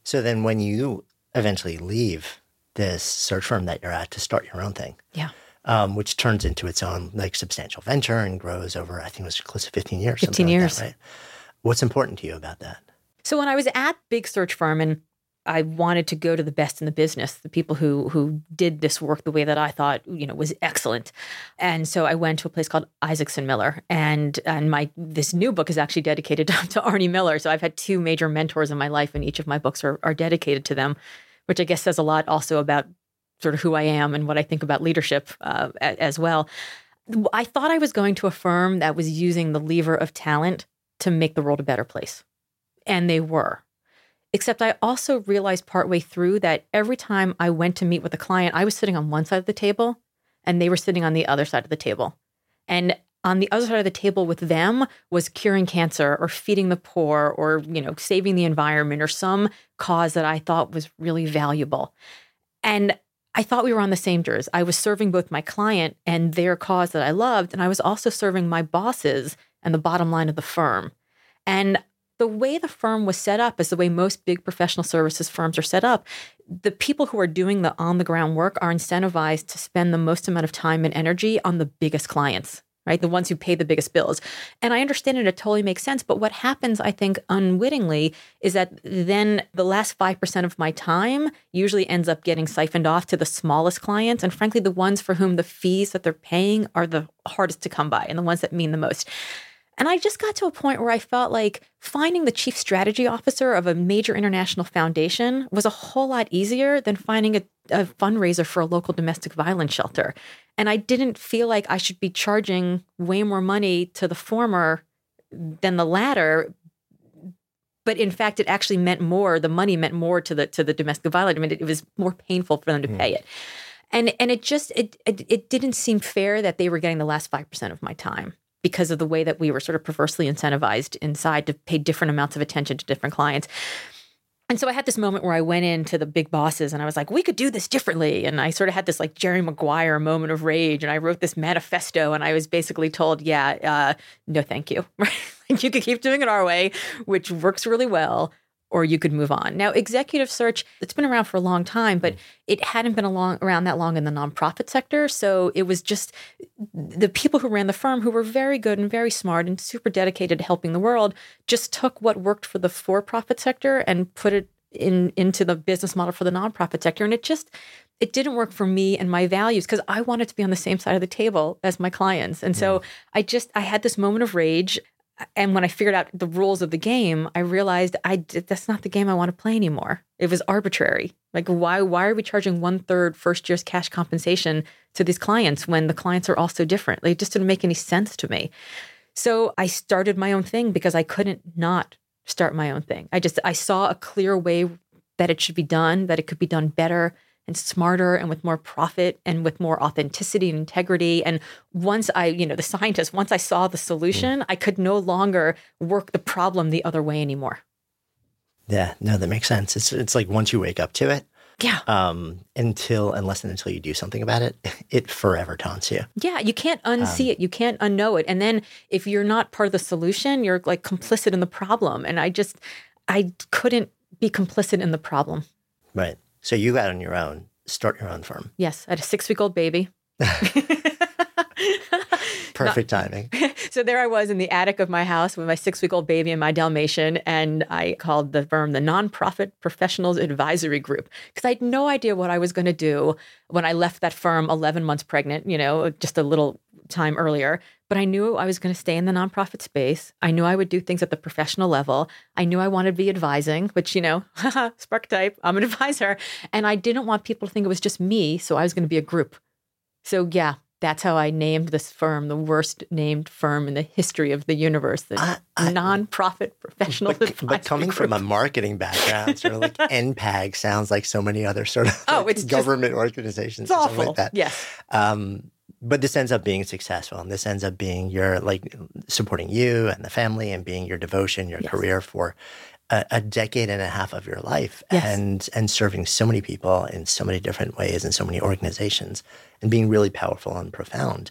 So then when you eventually leave this search firm that you're at to start your own thing, Yeah. um, which turns into its own like substantial venture and grows over, I think it was close to 15 years. 15 something like that, years. right? What's important to you about that? So when I was at big search firm and I wanted to go to the best in the business, the people who who did this work the way that I thought, you know, was excellent. And so I went to a place called Isaacson Miller. And and my this new book is actually dedicated to, [LAUGHS] to Arnie Miller. So I've had two major mentors in my life, and each of my books are, are dedicated to them, which I guess says a lot also about sort of who I am and what I think about leadership uh, as well. I thought I was going to a firm that was using the lever of talent to make the world a better place. And they were. Except I also realized partway through that every time I went to meet with a client, I was sitting on one side of the table and they were sitting on the other side of the table. And on the other side of the table with them was curing cancer or feeding the poor or, you know, saving the environment or some cause that I thought was really valuable. And I thought we were on the same jurors. I was serving both my client and their cause that I loved, and I was also serving my bosses and the bottom line of the firm. And the way the firm was set up is the way most big professional services firms are set up. The people who are doing the on the ground work are incentivized to spend the most amount of time and energy on the biggest clients, right? The ones who pay the biggest bills. And I understand it, it totally makes sense. But what happens, I think, unwittingly, is that then the last 5% of my time usually ends up getting siphoned off to the smallest clients. And frankly, the ones for whom the fees that they're paying are the hardest to come by and the ones that mean the most. And I just got to a point where I felt like finding the chief strategy officer of a major international foundation was a whole lot easier than finding a, a, fundraiser for a local domestic violence shelter. And I didn't feel like I should be charging way more money to the former than the latter. But in fact, it actually meant more. The money meant more to the to the domestic violence. I mean, it, it was more painful for them to hmm. pay it, and and it just it, it it didn't seem fair that they were getting the last five percent of my time because of the way that we were sort of perversely incentivized inside to pay different amounts of attention to different clients. And so I had this moment where I went into the big bosses and I was like, we could do this differently. And I sort of had this like Jerry Maguire moment of rage. And I wrote this manifesto and I was basically told, yeah, uh, no, thank you. [LAUGHS] you could keep doing it our way, which works really well, or you could move on. Now, executive search, it's been around for a long time, but mm. it hadn't been along, around that long in the nonprofit sector. So it was just the people who ran the firm, who were very good and very smart and super dedicated to helping the world, just took what worked for the for profit sector and put it in into the business model for the nonprofit sector. And it just, it didn't work for me and my values because I wanted to be on the same side of the table as my clients. And so mm. I just, I had this moment of rage and when I figured out the rules of the game, I realized I that's not the game I want to play anymore. It was arbitrary. Like why why are we charging one third first year's cash compensation to these clients when the clients are all so different? Like, it just didn't make any sense to me. So I started my own thing because I couldn't not start my own thing. I just I saw a clear way that it should be done, that it could be done better and smarter and with more profit and with more authenticity and integrity. And once I, you know, the scientist, once I saw the solution, I could no longer work the problem the other way anymore. Yeah, no, that makes sense. It's it's like once you wake up to it, Yeah. um, until unless and until you do something about it, [LAUGHS] it forever taunts you. Yeah, you can't unsee it. You can't unknow it. And then if you're not part of the solution, you're like complicit in the problem. And I just, I couldn't be complicit in the problem. Right. So you got on your own, start your own firm. Yes, I had a six week old baby. [LAUGHS] [LAUGHS] Perfect timing. [LAUGHS] so there I was in the attic of my house with my six week old baby and my Dalmatian. And I called the firm the Nonprofit Professionals Advisory Group because I had no idea what I was going to do when I left that firm 11 months pregnant, you know, just a little time earlier. But I knew I was going to stay in the nonprofit space. I knew I would do things at the professional level. I knew I wanted to be advising, which, you know, [LAUGHS] Sparketype, I'm an [LAUGHS] advisor. And I didn't want people to think it was just me. So I was going to be a group. So, yeah, that's how I named this firm the worst named firm in the history of the universe, the I, I, nonprofit professional. But, but coming group. from a marketing background, sort of like [LAUGHS] NPAG sounds like so many other sort of oh, it's government just, organizations. It's awful. Like that. Yes. Um, but this ends up being successful, and this ends up being your like supporting you and the family, and being your devotion, your yes. career for a, a, decade and a half of your life, yes. and and serving so many people in so many different ways in so many organizations and being really powerful and profound.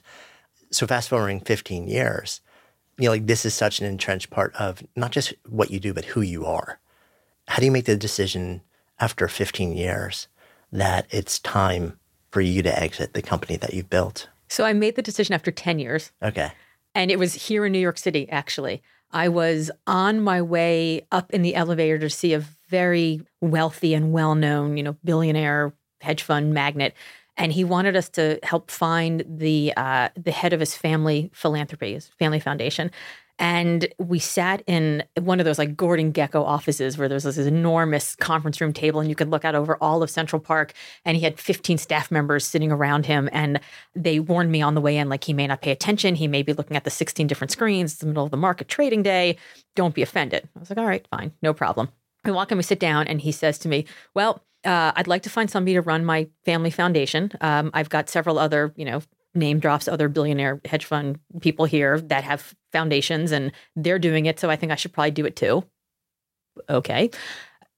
So fast forwarding 15 years, you know, like this is such an entrenched part of not just what you do, but who you are. How do you make the decision after 15 years that it's time for you to exit the company that you've built? So I made the decision after 10 years. Okay. And it was here in New York City, actually. I was on my way up in the elevator to see a very wealthy and well known, you know, billionaire hedge fund magnate and he wanted us to help find the uh, the head of his family philanthropy, his family foundation. And we sat in one of those like Gordon Gekko offices where there's this enormous conference room table and you could look out over all of Central Park. And he had 15 staff members sitting around him. And they warned me on the way in, like, he may not pay attention. He may be looking at the 16 different screens. It's the middle of the market trading day. Don't be offended. I was like, all right, fine, no problem. We walk in, we sit down, and he says to me, Well, uh, I'd like to find somebody to run my family foundation. Um, I've got several other, you know, name drops other billionaire hedge fund people here that have foundations and they're doing it. So I think I should probably do it too. Okay.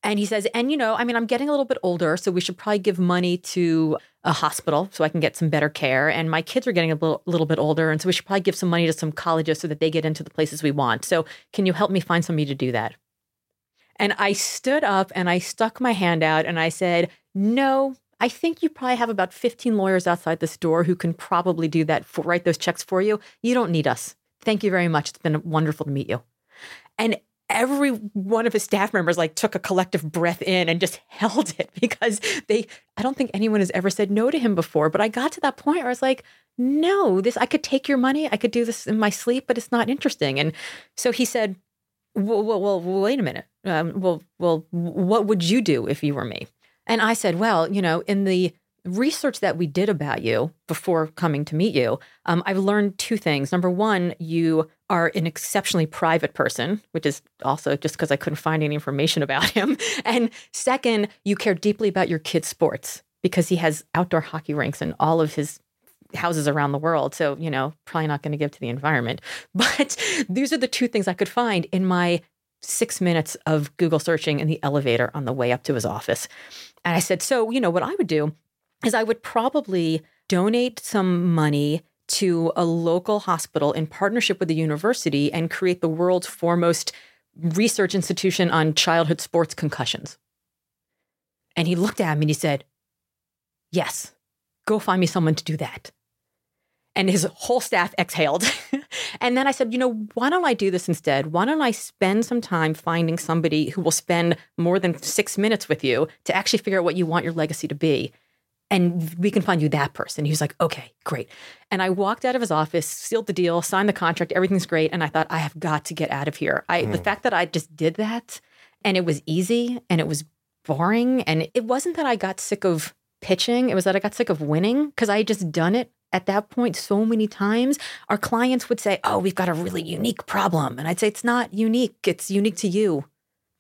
And he says, and you know, I mean, I'm getting a little bit older, so we should probably give money to a hospital so I can get some better care. And my kids are getting a little, little bit older, and so we should probably give some money to some colleges so that they get into the places we want. So can you help me find somebody to do that? And I stood up and I stuck my hand out and I said, No, I think you probably have about 15 lawyers outside this door who can probably do that, for, write those checks for you. You don't need us. Thank you very much. It's been wonderful to meet you. And every one of his staff members like took a collective breath in and just [LAUGHS] held it because they I don't think anyone has ever said no to him before but I got to that point where I was like no this I could take your money I could do this in my sleep but it's not interesting and so he said well, well, well wait a minute. Um, well, well, what would you do if you were me? And I said, well, you know, in the research that we did about you before coming to meet you, um, I've learned two things. Number one, you are an exceptionally private person, which is also just because I couldn't find any information [LAUGHS] about him. And second, you care deeply about your kid's sports because he has outdoor hockey rinks and all of his houses around the world. So, you know, probably not going to give to the environment. [LAUGHS] But these are the two things I could find in my six minutes of Google searching in the elevator on the way up to his office. And I said, so, you know, what I would do is I would probably donate some money to a local hospital in partnership with the university and create the world's foremost research institution on childhood sports concussions. And he looked at me and he said, Yes, go find me someone to do that and his whole staff exhaled. [LAUGHS] and then I said, you know, why don't I do this instead? Why don't I spend some time finding somebody who will spend more than six minutes with you to actually figure out what you want your legacy to be? And we can find you that person. He was like, okay, great. And I walked out of his office, sealed the deal, signed the contract, everything's great. And I thought, I have got to get out of here. I, mm. The fact that I just did that and it was easy and it was boring. And it wasn't that I got sick of pitching, it was that I got sick of winning because I had just done it at that point so many times, our clients would say, Oh, we've got a really unique problem. And I'd say, It's not unique. It's unique to you,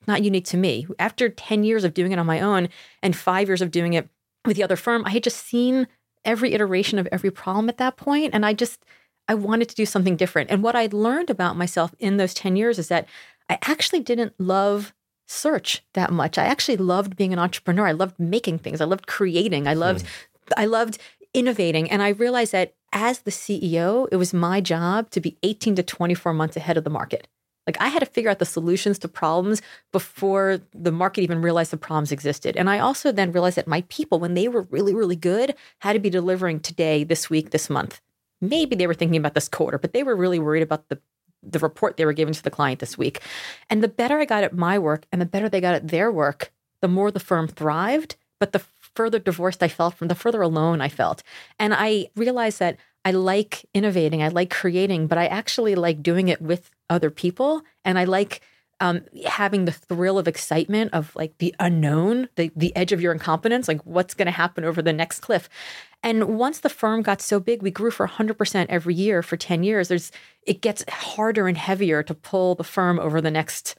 not unique to me. After 10 years of doing it on my own and five years of doing it with the other firm, I had just seen every iteration of every problem at that point, And I just, I wanted to do something different. And what I'd learned about myself in those 10 years is that I actually didn't love search that much. I actually loved being an entrepreneur. I loved making things. I loved creating. I loved mm. I loved innovating. And I realized that as the CEO, it was my job to be 18 to 24 months ahead of the market. Like I had to figure out the solutions to problems before the market even realized the problems existed. And I also then realized that my people, when they were really, really good, had to be delivering today, this week, this month. maybe they were thinking about this quarter, but they were really worried about the the report they were giving to the client this week. And the better I got at my work and the better they got at their work, the more the firm thrived, but the further divorced I felt from, the further alone I felt. And I realized that I like innovating, I like creating, but I actually like doing it with other people. And I like um, having the thrill of excitement of like the unknown, the, the edge of your incompetence, like what's going to happen over the next cliff. And once the firm got so big, we grew for 100% every year for 10 years. There's it gets harder and heavier to pull the firm over the next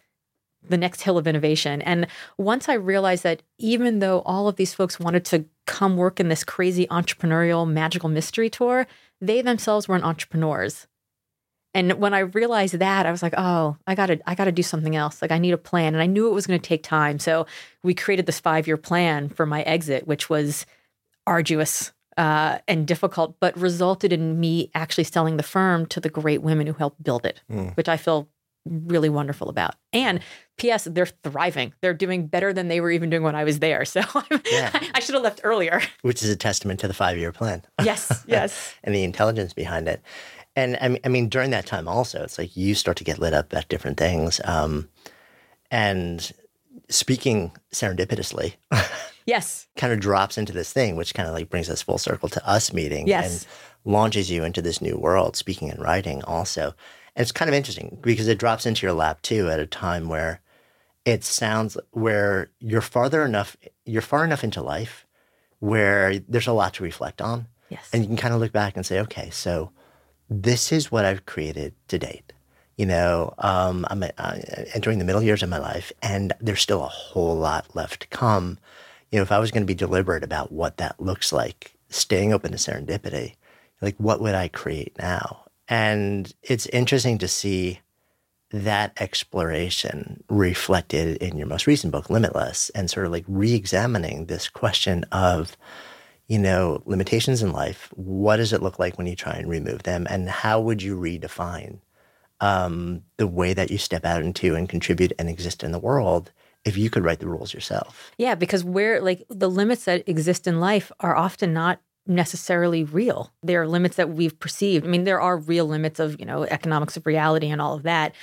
the next hill of innovation. And once I realized that even though all of these folks wanted to come work in this crazy entrepreneurial magical mystery tour, they themselves weren't entrepreneurs. And when I realized that, I was like, oh, I gotta, I gotta do something else. Like I need a plan. And I knew it was gonna take time. So we created this five-year plan for my exit, which was arduous uh, and difficult, but resulted in me actually selling the firm to the great women who helped build it, mm. which I feel really wonderful about. And P.S. They're thriving. They're doing better than they were even doing when I was there. [LAUGHS] So yeah. I, I should have left earlier. Which is a testament to the five-year plan. [LAUGHS] Yes, yes, and the intelligence behind it. And I mean, I mean, during that time also, it's like you start to get lit up at different things. Um, and speaking serendipitously, [LAUGHS] yes, kind of drops into this thing, which kind of like brings us full circle to us meeting. Yes. And launches you into this new world, speaking and writing also. And it's kind of interesting because it drops into your lap too at a time where it sounds where you're farther enough, you're far enough into life where there's a lot to reflect on. Yes. And you can kind of look back and say, okay, so this is what I've created to date. You know, um, I'm uh, entering the middle years of my life, and there's still a whole lot left to come. You know, if I was going to be deliberate about what that looks like, staying open to serendipity, like what would I create now? And it's interesting to see that exploration reflected in your most recent book, Limitless, and sort of like re examining this question of, you know, limitations in life. What does it look like when you try and remove them? And how would you redefine um, the way that you step out into and contribute and exist in the world if you could write the rules yourself? Yeah, because where like the limits that exist in life are often not necessarily real. There are limits that we've perceived. I mean, there are real limits of, you know, economics of reality and all of that.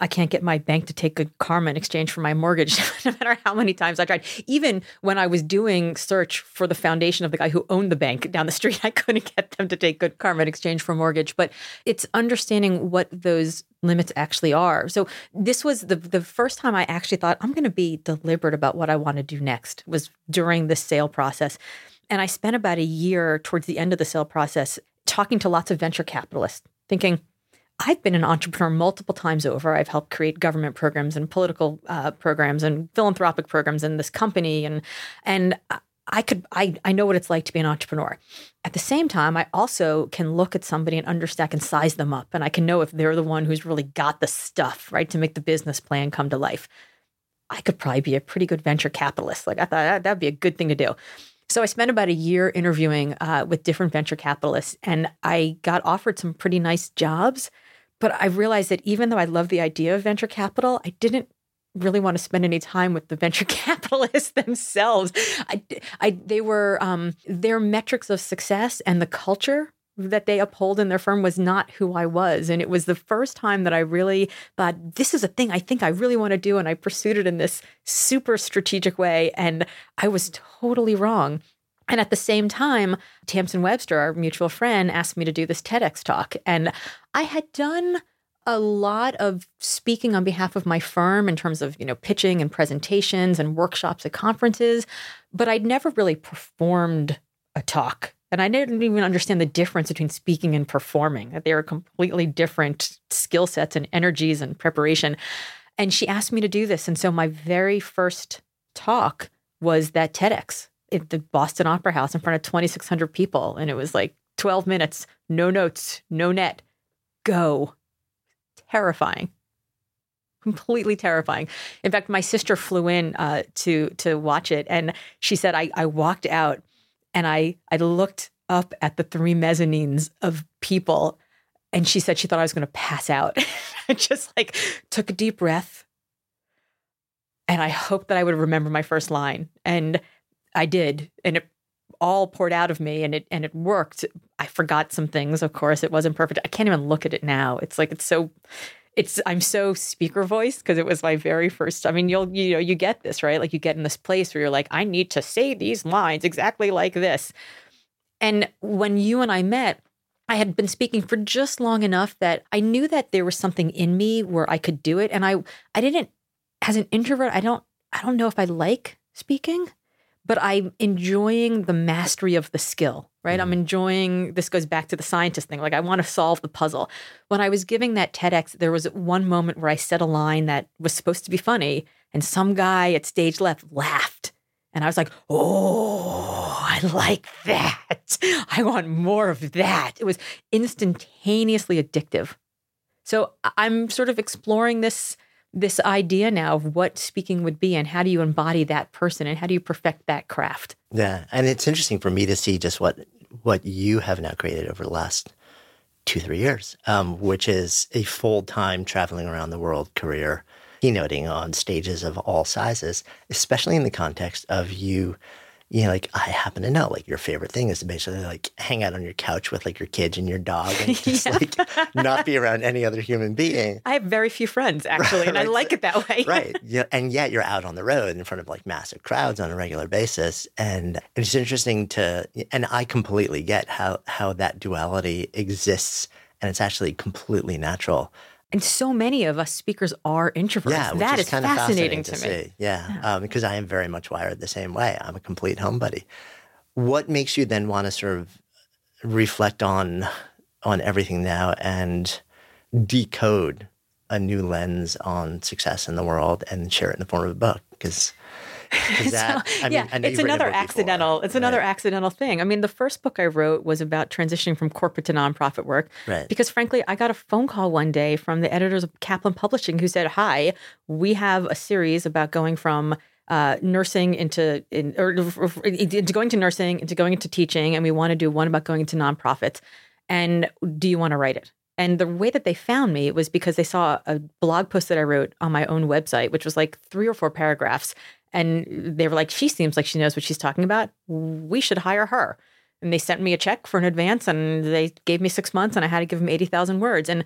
I can't get my bank to take good karma in exchange for my mortgage, [LAUGHS] no matter how many times I tried. Even when I was doing search for the foundation of the guy who owned the bank down the [LAUGHS] street, I couldn't get them to take good karma in exchange for mortgage. But it's understanding what those limits actually are. So this was the the first time I actually thought I'm going to be deliberate about what I want to do next was during the sale process. And I spent about a year towards the end of the sale process talking to lots of venture capitalists, thinking, I've been an entrepreneur multiple times over. I've helped create government programs and political uh, programs and philanthropic programs in this company, and and I could I I know what it's like to be an entrepreneur. At the same time, I also can look at somebody and understand and size them up, and I can know if they're the one who's really got the stuff right to make the business plan come to life. I could probably be a pretty good venture capitalist. Like I thought that'd be a good thing to do. So I spent about a year interviewing uh, with different venture capitalists, and I got offered some pretty nice jobs but I realized that even though I love the idea of venture capital, I didn't really want to spend any time with the venture [LAUGHS] capitalists themselves. I, I, they were um, their metrics of success and the culture that they uphold in their firm was not who I was. And it was the first time that I really thought, this is a thing I think I really want to do. And I pursued it in this super strategic way. And I was totally wrong. And at the same time, Tamsen Webster, our mutual friend, asked me to do this TEDx talk. And I had done a lot of speaking on behalf of my firm in terms of, you know, pitching and presentations and workshops at conferences, but I'd never really performed a talk. And I didn't even understand the difference between speaking and performing, that they are completely different skill sets and energies and preparation. And she asked me to do this. And so my very first talk was that TEDx at the Boston Opera House in front of 2,600 people. And it was like 12 minutes, no notes, no net, go. Terrifying. Completely terrifying. In fact, my sister flew in uh, to to watch it, and she said I, I walked out and I I looked up at the three mezzanines of people, and she said she thought I was going to pass out. [LAUGHS] I just like took a deep breath, and I hoped that I would remember my first line. And I did, and it all poured out of me and it and it worked. I forgot some things, of course. It wasn't perfect. I can't even look at it now. It's like it's so it's I'm so speaker voice because it was my very first. I mean, you'll you know you get this right, like you get in this place where you're like, I need to say these lines exactly like this. And when you and I met, I had been speaking for just long enough that I knew that there was something in me where I could do it, and I I didn't as an introvert. I don't I don't know if I like speaking but I'm enjoying the mastery of the skill, right? Mm. I'm enjoying this goes back to the scientist thing. Like I want to solve the puzzle. When I was giving that TEDx, there was one moment where I said a line that was supposed to be funny, and some guy at stage left laughed. And I was like, oh, I like that. [LAUGHS] I want more of that. It was instantaneously addictive. So I'm sort of exploring this this idea now of what speaking would be and how do you embody that person and how do you perfect that craft yeah and it's interesting for me to see just what what you have now created over the last two three years um, which is a full-time traveling around the world career keynoting on stages of all sizes especially in the context of you you know, like I happen to know, like your favorite thing is to basically like hang out on your couch with like your kids and your dog and [LAUGHS] just yeah. like not be around any other human being. I have very few friends [LAUGHS] actually, right, and I like it that way. right. [LAUGHS] Yeah. And yet you're out on the road in front of like massive crowds on a regular basis. And it's interesting to, and I completely get how, how that duality exists and it's actually completely natural. And so many of us speakers are introverts. Yeah, that is, is fascinating, fascinating, to, to me. Yeah, yeah. Um, because I am very much wired the same way. I'm a complete homebody. What makes you then want to sort of reflect on on everything now and decode a new lens on success in the world and share it in the form of a book? Because [LAUGHS] that, so, I mean, yeah, it's another accidental. Before, it's right? another accidental thing. I mean, the first book I wrote was about transitioning from corporate to nonprofit work. Right. Because frankly, I got a phone call one day from the editors of Kaplan Publishing who said, "Hi, we have a series about going from." Uh, nursing into in, or into going to nursing into going into teaching, and we want to do one about going into nonprofits. And do you want to write it? And the way that they found me was because they saw a blog post that I wrote on my own website, which was like three or four paragraphs. And they were like, she seems like she knows what she's talking about. We should hire her. And they sent me a check for an advance and they gave me six months and I had to give them 80,000 words. And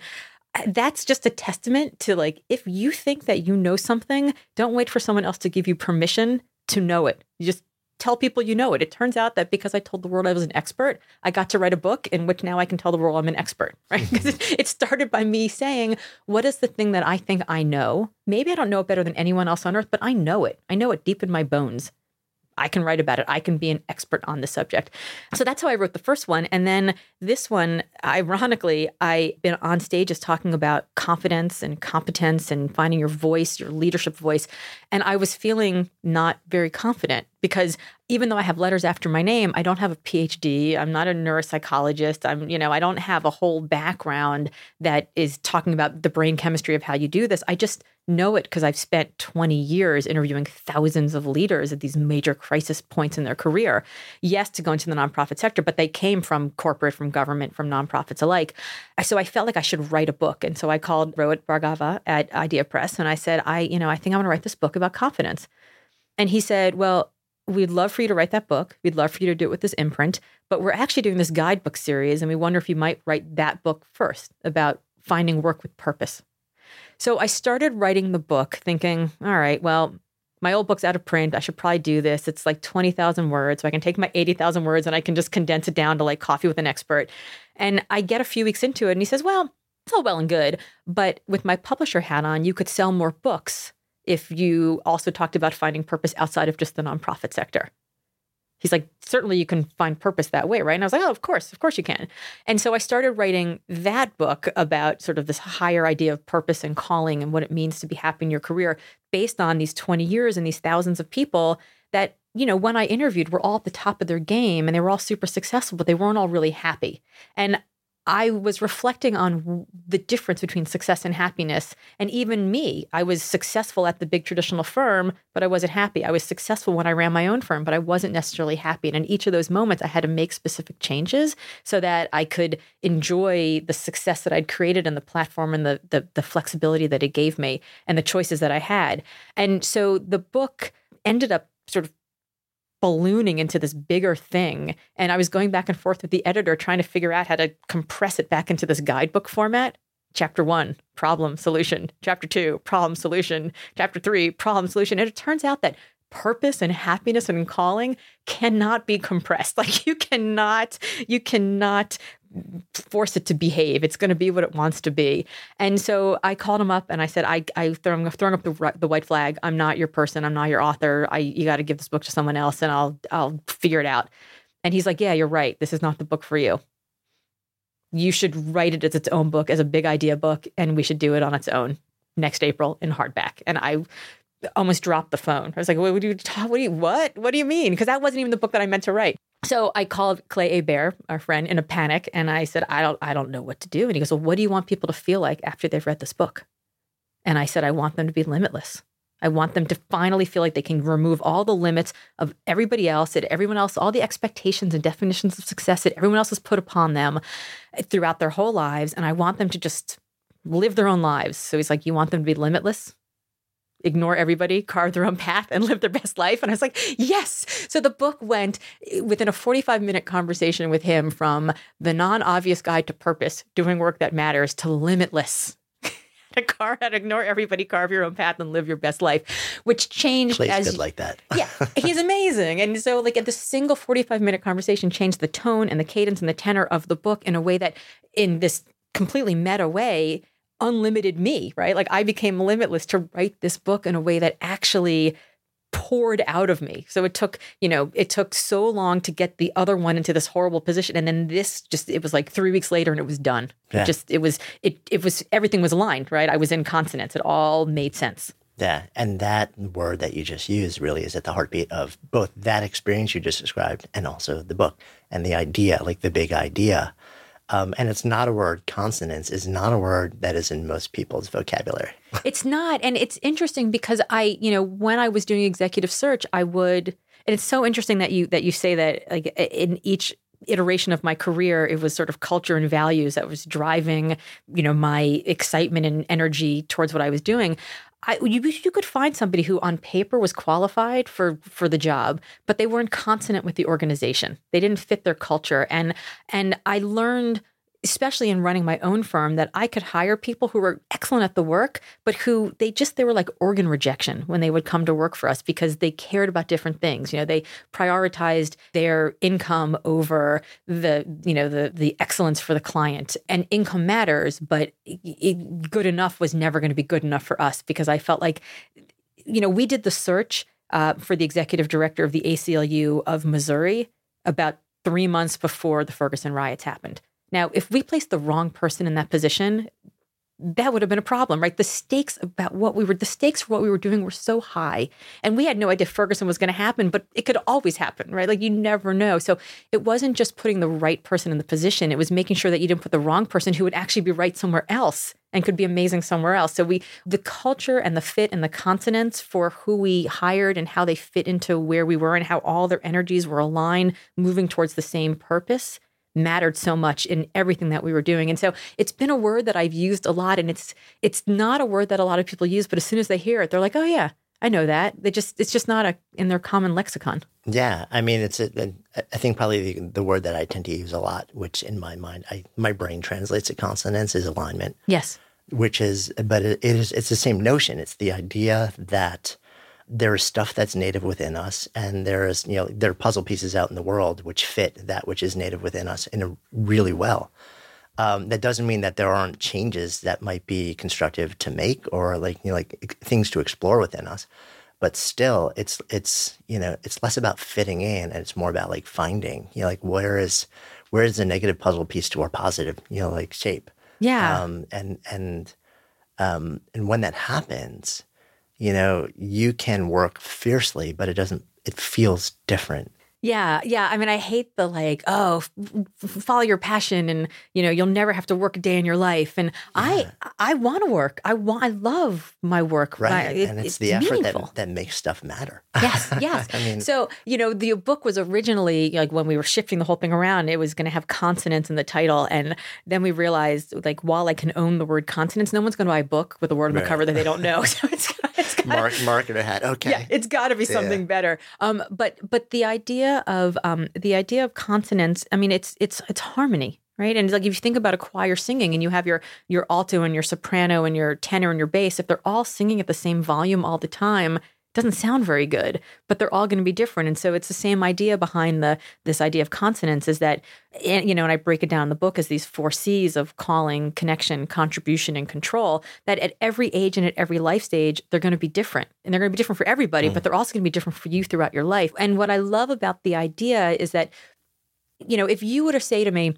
uh, that's just a testament to like, if you think that you know something, don't wait for someone else to give you permission to know it. You just tell people you know it. It turns out that because I told the world I was an expert, I got to write a book in which now I can tell the world I'm an expert, [LAUGHS] right? Because it, mm-hmm. it started by me saying, what is the thing that I think I know? Maybe I don't know it better than anyone else on earth, but I know it. I know it deep in my bones. I can write about it. I can be an expert on the subject. So that's how I wrote the first one. And then this one, ironically, I've been on stage stages talking about confidence and competence and finding your voice, your leadership voice. And I was feeling not very confident because even though I have letters after my name, I don't have a PhD. I'm not a neuropsychologist. I'm, you know, I don't have a whole background that is talking about the brain chemistry of how you do this. I just know it because I've spent 20 years interviewing thousands of leaders at these major crisis points in their career. Yes, to go into the nonprofit sector, but they came from corporate, from government, from nonprofits alike. So I felt like I should write a book. And so I called Rohit Bhargava at Idea Press and I said, I, you know, I think I'm going to write this book about confidence. And he said, Well, we'd love for you to write that book. We'd love for you to do it with this imprint, but we're actually doing this guidebook series and we wonder if you might write that book first about finding work with purpose. So I started writing the book thinking, all right, well, my old book's out of print. I should probably do this. It's like 20,000 words. So I can take my 80,000 words and I can just condense it down to like coffee with an expert. And I get a few weeks into it and he says, well, it's all well and good, but with my publisher hat on, you could sell more books if you also talked about finding purpose outside of just the nonprofit sector he's like, certainly you can find purpose that way, right? And I was like, oh, of course, of course you can. And so I started writing that book about sort of this higher idea of purpose and calling and what it means to be happy in your career based on these 20 years and these thousands of people that, you know, when I interviewed were all at the top of their game and they were all super successful, but they weren't all really happy. And I was reflecting on the difference between success and happiness. And even me, I was successful at the big traditional firm, but I wasn't happy. I was successful when I ran my own firm, but I wasn't necessarily happy. And in each of those moments, I had to make specific changes so that I could enjoy the success that I'd created and the platform and the, the, the flexibility that it gave me and the choices that I had. And so the book ended up sort of ballooning into this bigger thing. And I was going back and forth with the editor trying to figure out how to compress it back into this guidebook format. Chapter one, problem solution. Chapter two, problem solution. Chapter three, problem solution. And it turns out that purpose and happiness and calling cannot be compressed. [LAUGHS] Like you cannot, you cannot force it to behave. It's going to be what it wants to be. And so I called him up and I said, I, I I'm throwing up the, the white flag. I'm not your person. I'm not your author. I, you got to give this book to someone else and I'll, I'll figure it out. And he's like, yeah, you're right. This is not the book for you. You should write it as its own book, as a big idea book, and we should do it on its own next April in hardback. And I almost dropped the phone. I was like, what do you, what do you, what? What do you mean? Because that wasn't even the book that I meant to write. So I called Clay Hebert, our friend, in a panic, and I said, I don't, I don't know what to do. And he goes, Well, what do you want people to feel like after they've read this book? And I said, I want them to be limitless. I want them to finally feel like they can remove all the limits of everybody else, that everyone else, all the expectations and definitions of success that everyone else has put upon them throughout their whole lives. And I want them to just live their own lives. So he's like, You want them to be limitless? Ignore everybody, carve their own path, and [LAUGHS] live their best life. And I was like, yes. So the book went within a 45 minute conversation with him from the non obvious guide to purpose, doing work that matters, to limitless. to carve, how to ignore everybody, carve your own path, and live your best life, which changed Clay's as good like that. [LAUGHS] yeah, he's amazing. And so, like, at the single 45 minute conversation changed the tone and the cadence and the tenor of the book in a way that, in this completely meta way, unlimited me, right? Like I became limitless to write this book in a way that actually poured out of me. So it took, you know, it took so long to get the other one into this horrible position and then this just it was like 3 weeks later and it was done. Yeah. It just it was it it was everything was aligned, right? I was in consonance. It all made sense. Yeah, and that word that you just used really is at the heartbeat of both that experience you just described and also the book and the idea, like the big idea um, and it's not a word, consonance is not a word that is in most people's vocabulary. [LAUGHS] it's not. And it's interesting because I, you know, when I was doing executive search, I would, and it's so interesting that you, that you say that like in each iteration of my career, it was sort of culture and values that was driving, you know, my excitement and energy towards what I was doing. I, you, you could find somebody who on paper was qualified for for the job, but they weren't consonant with the organization. They didn't fit their culture, and and I learned especially in running my own firm that I could hire people who were excellent at the work, but who they just they were like organ rejection when they would come to work for us because they cared about different things. You know, they prioritized their income over the, you know, the the excellence for the client. And income matters, but it, good enough was never going to be good enough for us because I felt like you know, we did the search uh, for the executive director of the ACLU of Missouri about three months before the Ferguson riots happened. Now, if we placed the wrong person in that position, that would have been a problem, right? The stakes about what we were, the stakes for what we were doing were so high. And we had no idea Ferguson was going to happen, but it could always happen, right? Like you never know. So it wasn't just putting the right person in the position, it was making sure that you didn't put the wrong person who would actually be right somewhere else and could be amazing somewhere else. So we, the culture and the fit and the consonance for who we hired and how they fit into where we were and how all their energies were aligned, moving towards the same purpose mattered so much in everything that we were doing. And so it's been a word that I've used a lot and it's it's not a word that a lot of people use, but as soon as they hear it, they're like, "Oh yeah, I know that." They just it's just not a in their common lexicon. Yeah, I mean, it's a, I think probably the, the word that I tend to use a lot, which in my mind, I my brain translates to consonance is alignment. Yes. Which is, but it, it is it's the same notion. It's the idea that there is stuff that's native within us and there is you know there are puzzle pieces out in the world which fit that which is native within us in a really well. Um, that doesn't mean that there aren't changes that might be constructive to make or like you know like things to explore within us. But still it's it's you know it's less about fitting in and it's more about like finding you know like where is where is the negative puzzle piece to our positive you know like shape? Yeah. Um, and and um, and when that happens you know, you can work fiercely, but it doesn't, it feels different. Yeah, yeah. I mean, I hate the like, oh, f- follow your passion, and you know, you'll never have to work a day in your life. And yeah. I, I want to work. I want. I love my work. Right, it, and it's, it's the effort that, that makes stuff matter. Yes, [LAUGHS] yes. I mean, so you know, the book was originally like when we were shifting the whole thing around, it was going to have consonance in the title, and then we realized like, while I can own the word consonance, no one's going to buy a book with a word on right. the cover that they don't know. [LAUGHS] So it's it's [LAUGHS] gotta, Mark, marketer hat. Okay. yeah, it's got to be something Yeah. better. Um, but but the idea of um, the idea of consonance. I mean, it's it's it's harmony, right? And it's like if you think about a choir singing, and you have your your alto and your soprano and your tenor and your bass, if they're all singing at the same volume all the time. Doesn't sound very good, but they're all going to be different, and so it's the same idea behind the this idea of consonance is that, and, you know, and I break it down in the book as these four C's of calling, connection, contribution, and control. That at every age and at every life stage, they're going to be different, and they're going to be different for everybody, but they're also going to be different for you throughout your life. And what I love about the idea is that, you know, if you were to say to me,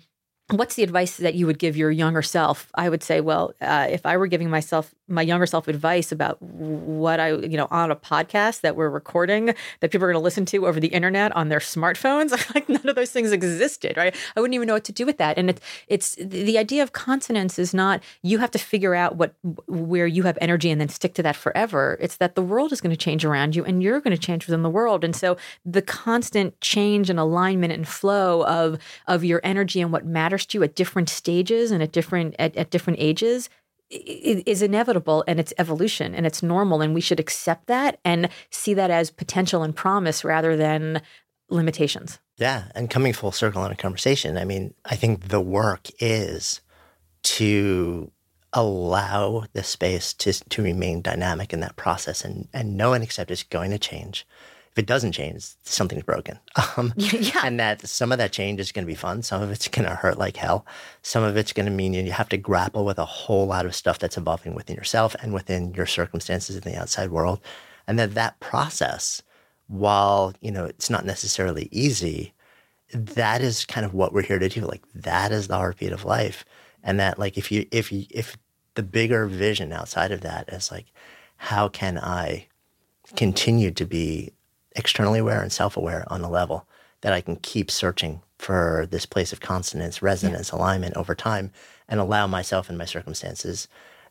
What's the advice that you would give your younger self? I would say, well, uh, if I were giving myself, my younger self, advice about what I, you know, on a podcast that we're recording that people are going to listen to over the internet on their smartphones, [LAUGHS] like none of those things existed, right? I wouldn't even know what to do with that. And it's, it's the idea of consonance is not you have to figure out what where you have energy and then stick to that forever. It's that the world is going to change around you and you're going to change within the world. And so the constant change and alignment and flow of of your energy and what matters to you at different stages and at different at, at different ages is inevitable and it's evolution and it's normal and we should accept that and see that as potential and promise rather than limitations. Yeah, and coming full circle in a conversation, I mean, I think the work is to allow the space to to remain dynamic in that process and and know and accept it's going to change. If it doesn't change, something's broken. [LAUGHS] Um, [LAUGHS] yeah. and that some of that change is going to be fun. Some of it's going to hurt like hell. Some of it's going to mean you have to grapple with a whole lot of stuff that's evolving within yourself and within your circumstances in the outside world. And that that process, while you know it's not necessarily easy, that is kind of what we're here to do. Like that is the heartbeat of life. And that like if you if you if the bigger vision outside of that is like, how can I continue to be externally aware and self-aware on a level that I can keep searching for this place of consonance, resonance, alignment over time, and allow myself and my circumstances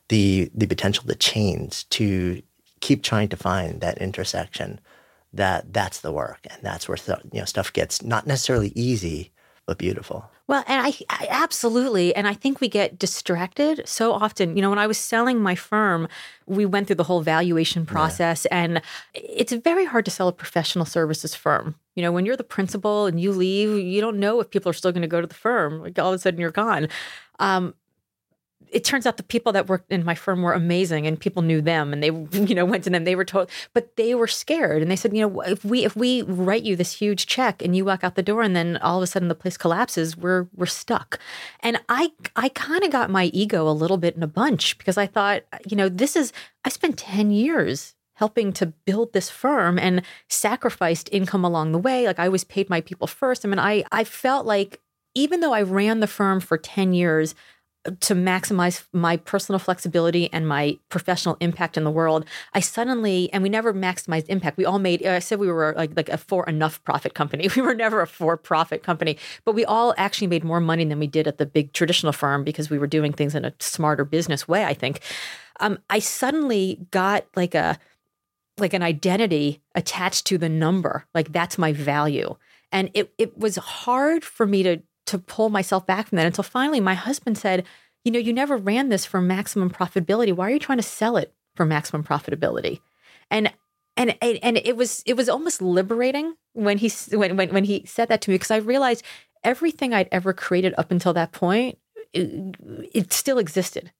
the the potential to change, to keep trying to find that intersection. That that's the work, and that's where you know stuff gets not necessarily easy, but beautiful. Well, and I, I absolutely, and I think we get distracted so often. You know, when I was selling my firm, we went through the whole valuation process, and it's very hard to sell a professional services firm. You know, when you're the principal and you leave, you don't know if people are still going to go to the firm. Like all of a sudden, you're gone. Um, it turns out the people that worked in my firm were amazing and people knew them and they [LAUGHS] you know went to them. They were told but they were scared and they said you know if we if we write you this huge check and you walk out the door and then all of a sudden the place collapses we're we're stuck. And i i kind of got my ego a little bit in a bunch because i thought you know this is i spent 10 years helping to build this firm and sacrificed income along the way. Like i always paid my people first. I mean i i felt like even though i ran the firm for 10 years to maximize my personal flexibility and my professional impact in the world, I suddenly and we never maximized impact. We all made. I said we were like like a for enough profit company. [LAUGHS] We were never a for profit company, but we all actually made more money than we did at the big traditional firm because we were doing things in a smarter business way. I think. Um, I suddenly got like a like an identity attached to the number. Like that's my value, and it it was hard for me to to pull myself back from that until finally my husband said, You know, you never ran this for maximum profitability. Why are you trying to sell it for maximum profitability? And and and it was it was almost liberating when he when when, when he said that to me because I realized everything I'd ever created up until that point it, it still existed.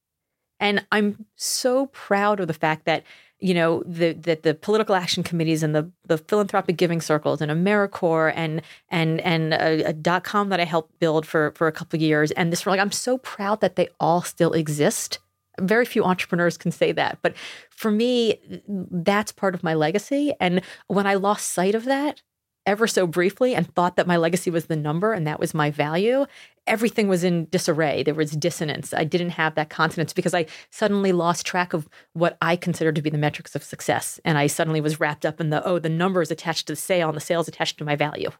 And I'm so proud of the fact that you know the that the political action committees and the the philanthropic giving circles and AmeriCorps and and and a, a dot com that I helped build for for a couple years and this like I'm so proud that they all still exist. Very few entrepreneurs can say that, but for me, that's part of my legacy. And when I lost sight of that, ever so briefly and thought that my legacy was the number and that was my value, everything was in disarray. There was dissonance. I didn't have that consonance because I suddenly lost track of what I considered to be the metrics of success. And I suddenly was wrapped up in the, oh, the numbers attached to the sale and the sales attached to my value.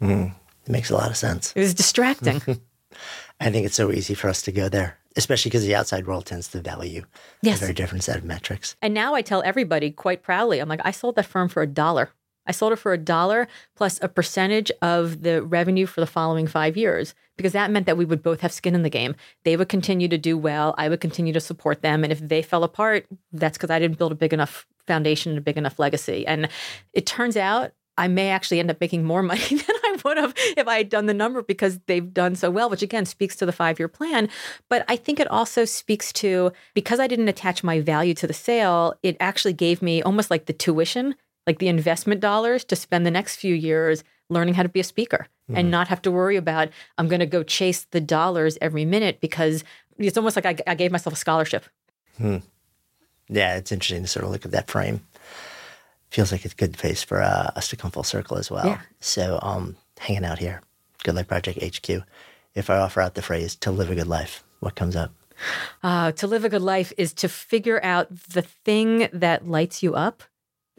Mm, it makes a lot of sense. It was distracting. [LAUGHS] I think it's so easy for us to go there, especially because the outside world tends to value Yes. a very different set of metrics. and now I tell everybody quite proudly, I'm like, I sold that firm for a dollar. I sold it for a dollar plus a percentage of the revenue for the following five years because that meant that we would both have skin in the game. They would continue to do well. I would continue to support them. And if they fell apart, that's because I didn't build a big enough foundation and a big enough legacy. And it turns out I may actually end up making more [LAUGHS] money than I would have if I had done the number because they've done so well, which again speaks to the five year plan. But I think it also speaks to because I didn't attach my value to the sale, it actually gave me almost like the tuition, like the investment dollars to spend the next few years learning how to be a speaker mm-hmm. and not have to worry about, I'm going to go chase the dollars every minute because it's almost like I, I gave myself a scholarship. Hmm. Yeah, it's interesting to sort of look at that frame feels like it's a good place for uh, us to come full circle as well. Yeah. So, um, hanging out here, Good Life Project HQ. If I offer out the phrase "to live a good life," what comes up? Uh, to live a good life is to figure out the thing that lights you up,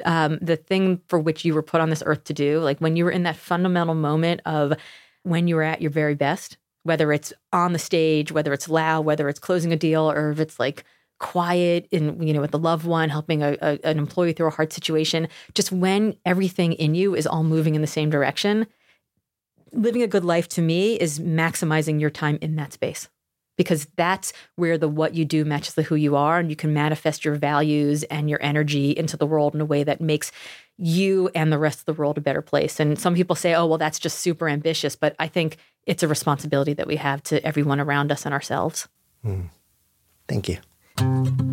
um, the thing for which you were put on this earth to do. Like when you were in that fundamental moment of when you were at your very best, whether it's on the stage, whether it's loud, whether it's closing a deal, or if it's like quiet in you know with the loved one helping a, a, an employee through a hard situation just when everything in you is all moving in the same direction living a good life to me is maximizing your time in that space because that's where the what you do matches the who you are and you can manifest your values and your energy into the world in a way that makes you and the rest of the world a better place. And some people say oh well that's just super ambitious but i think it's a responsibility that we have to everyone around us and ourselves. Mm. thank you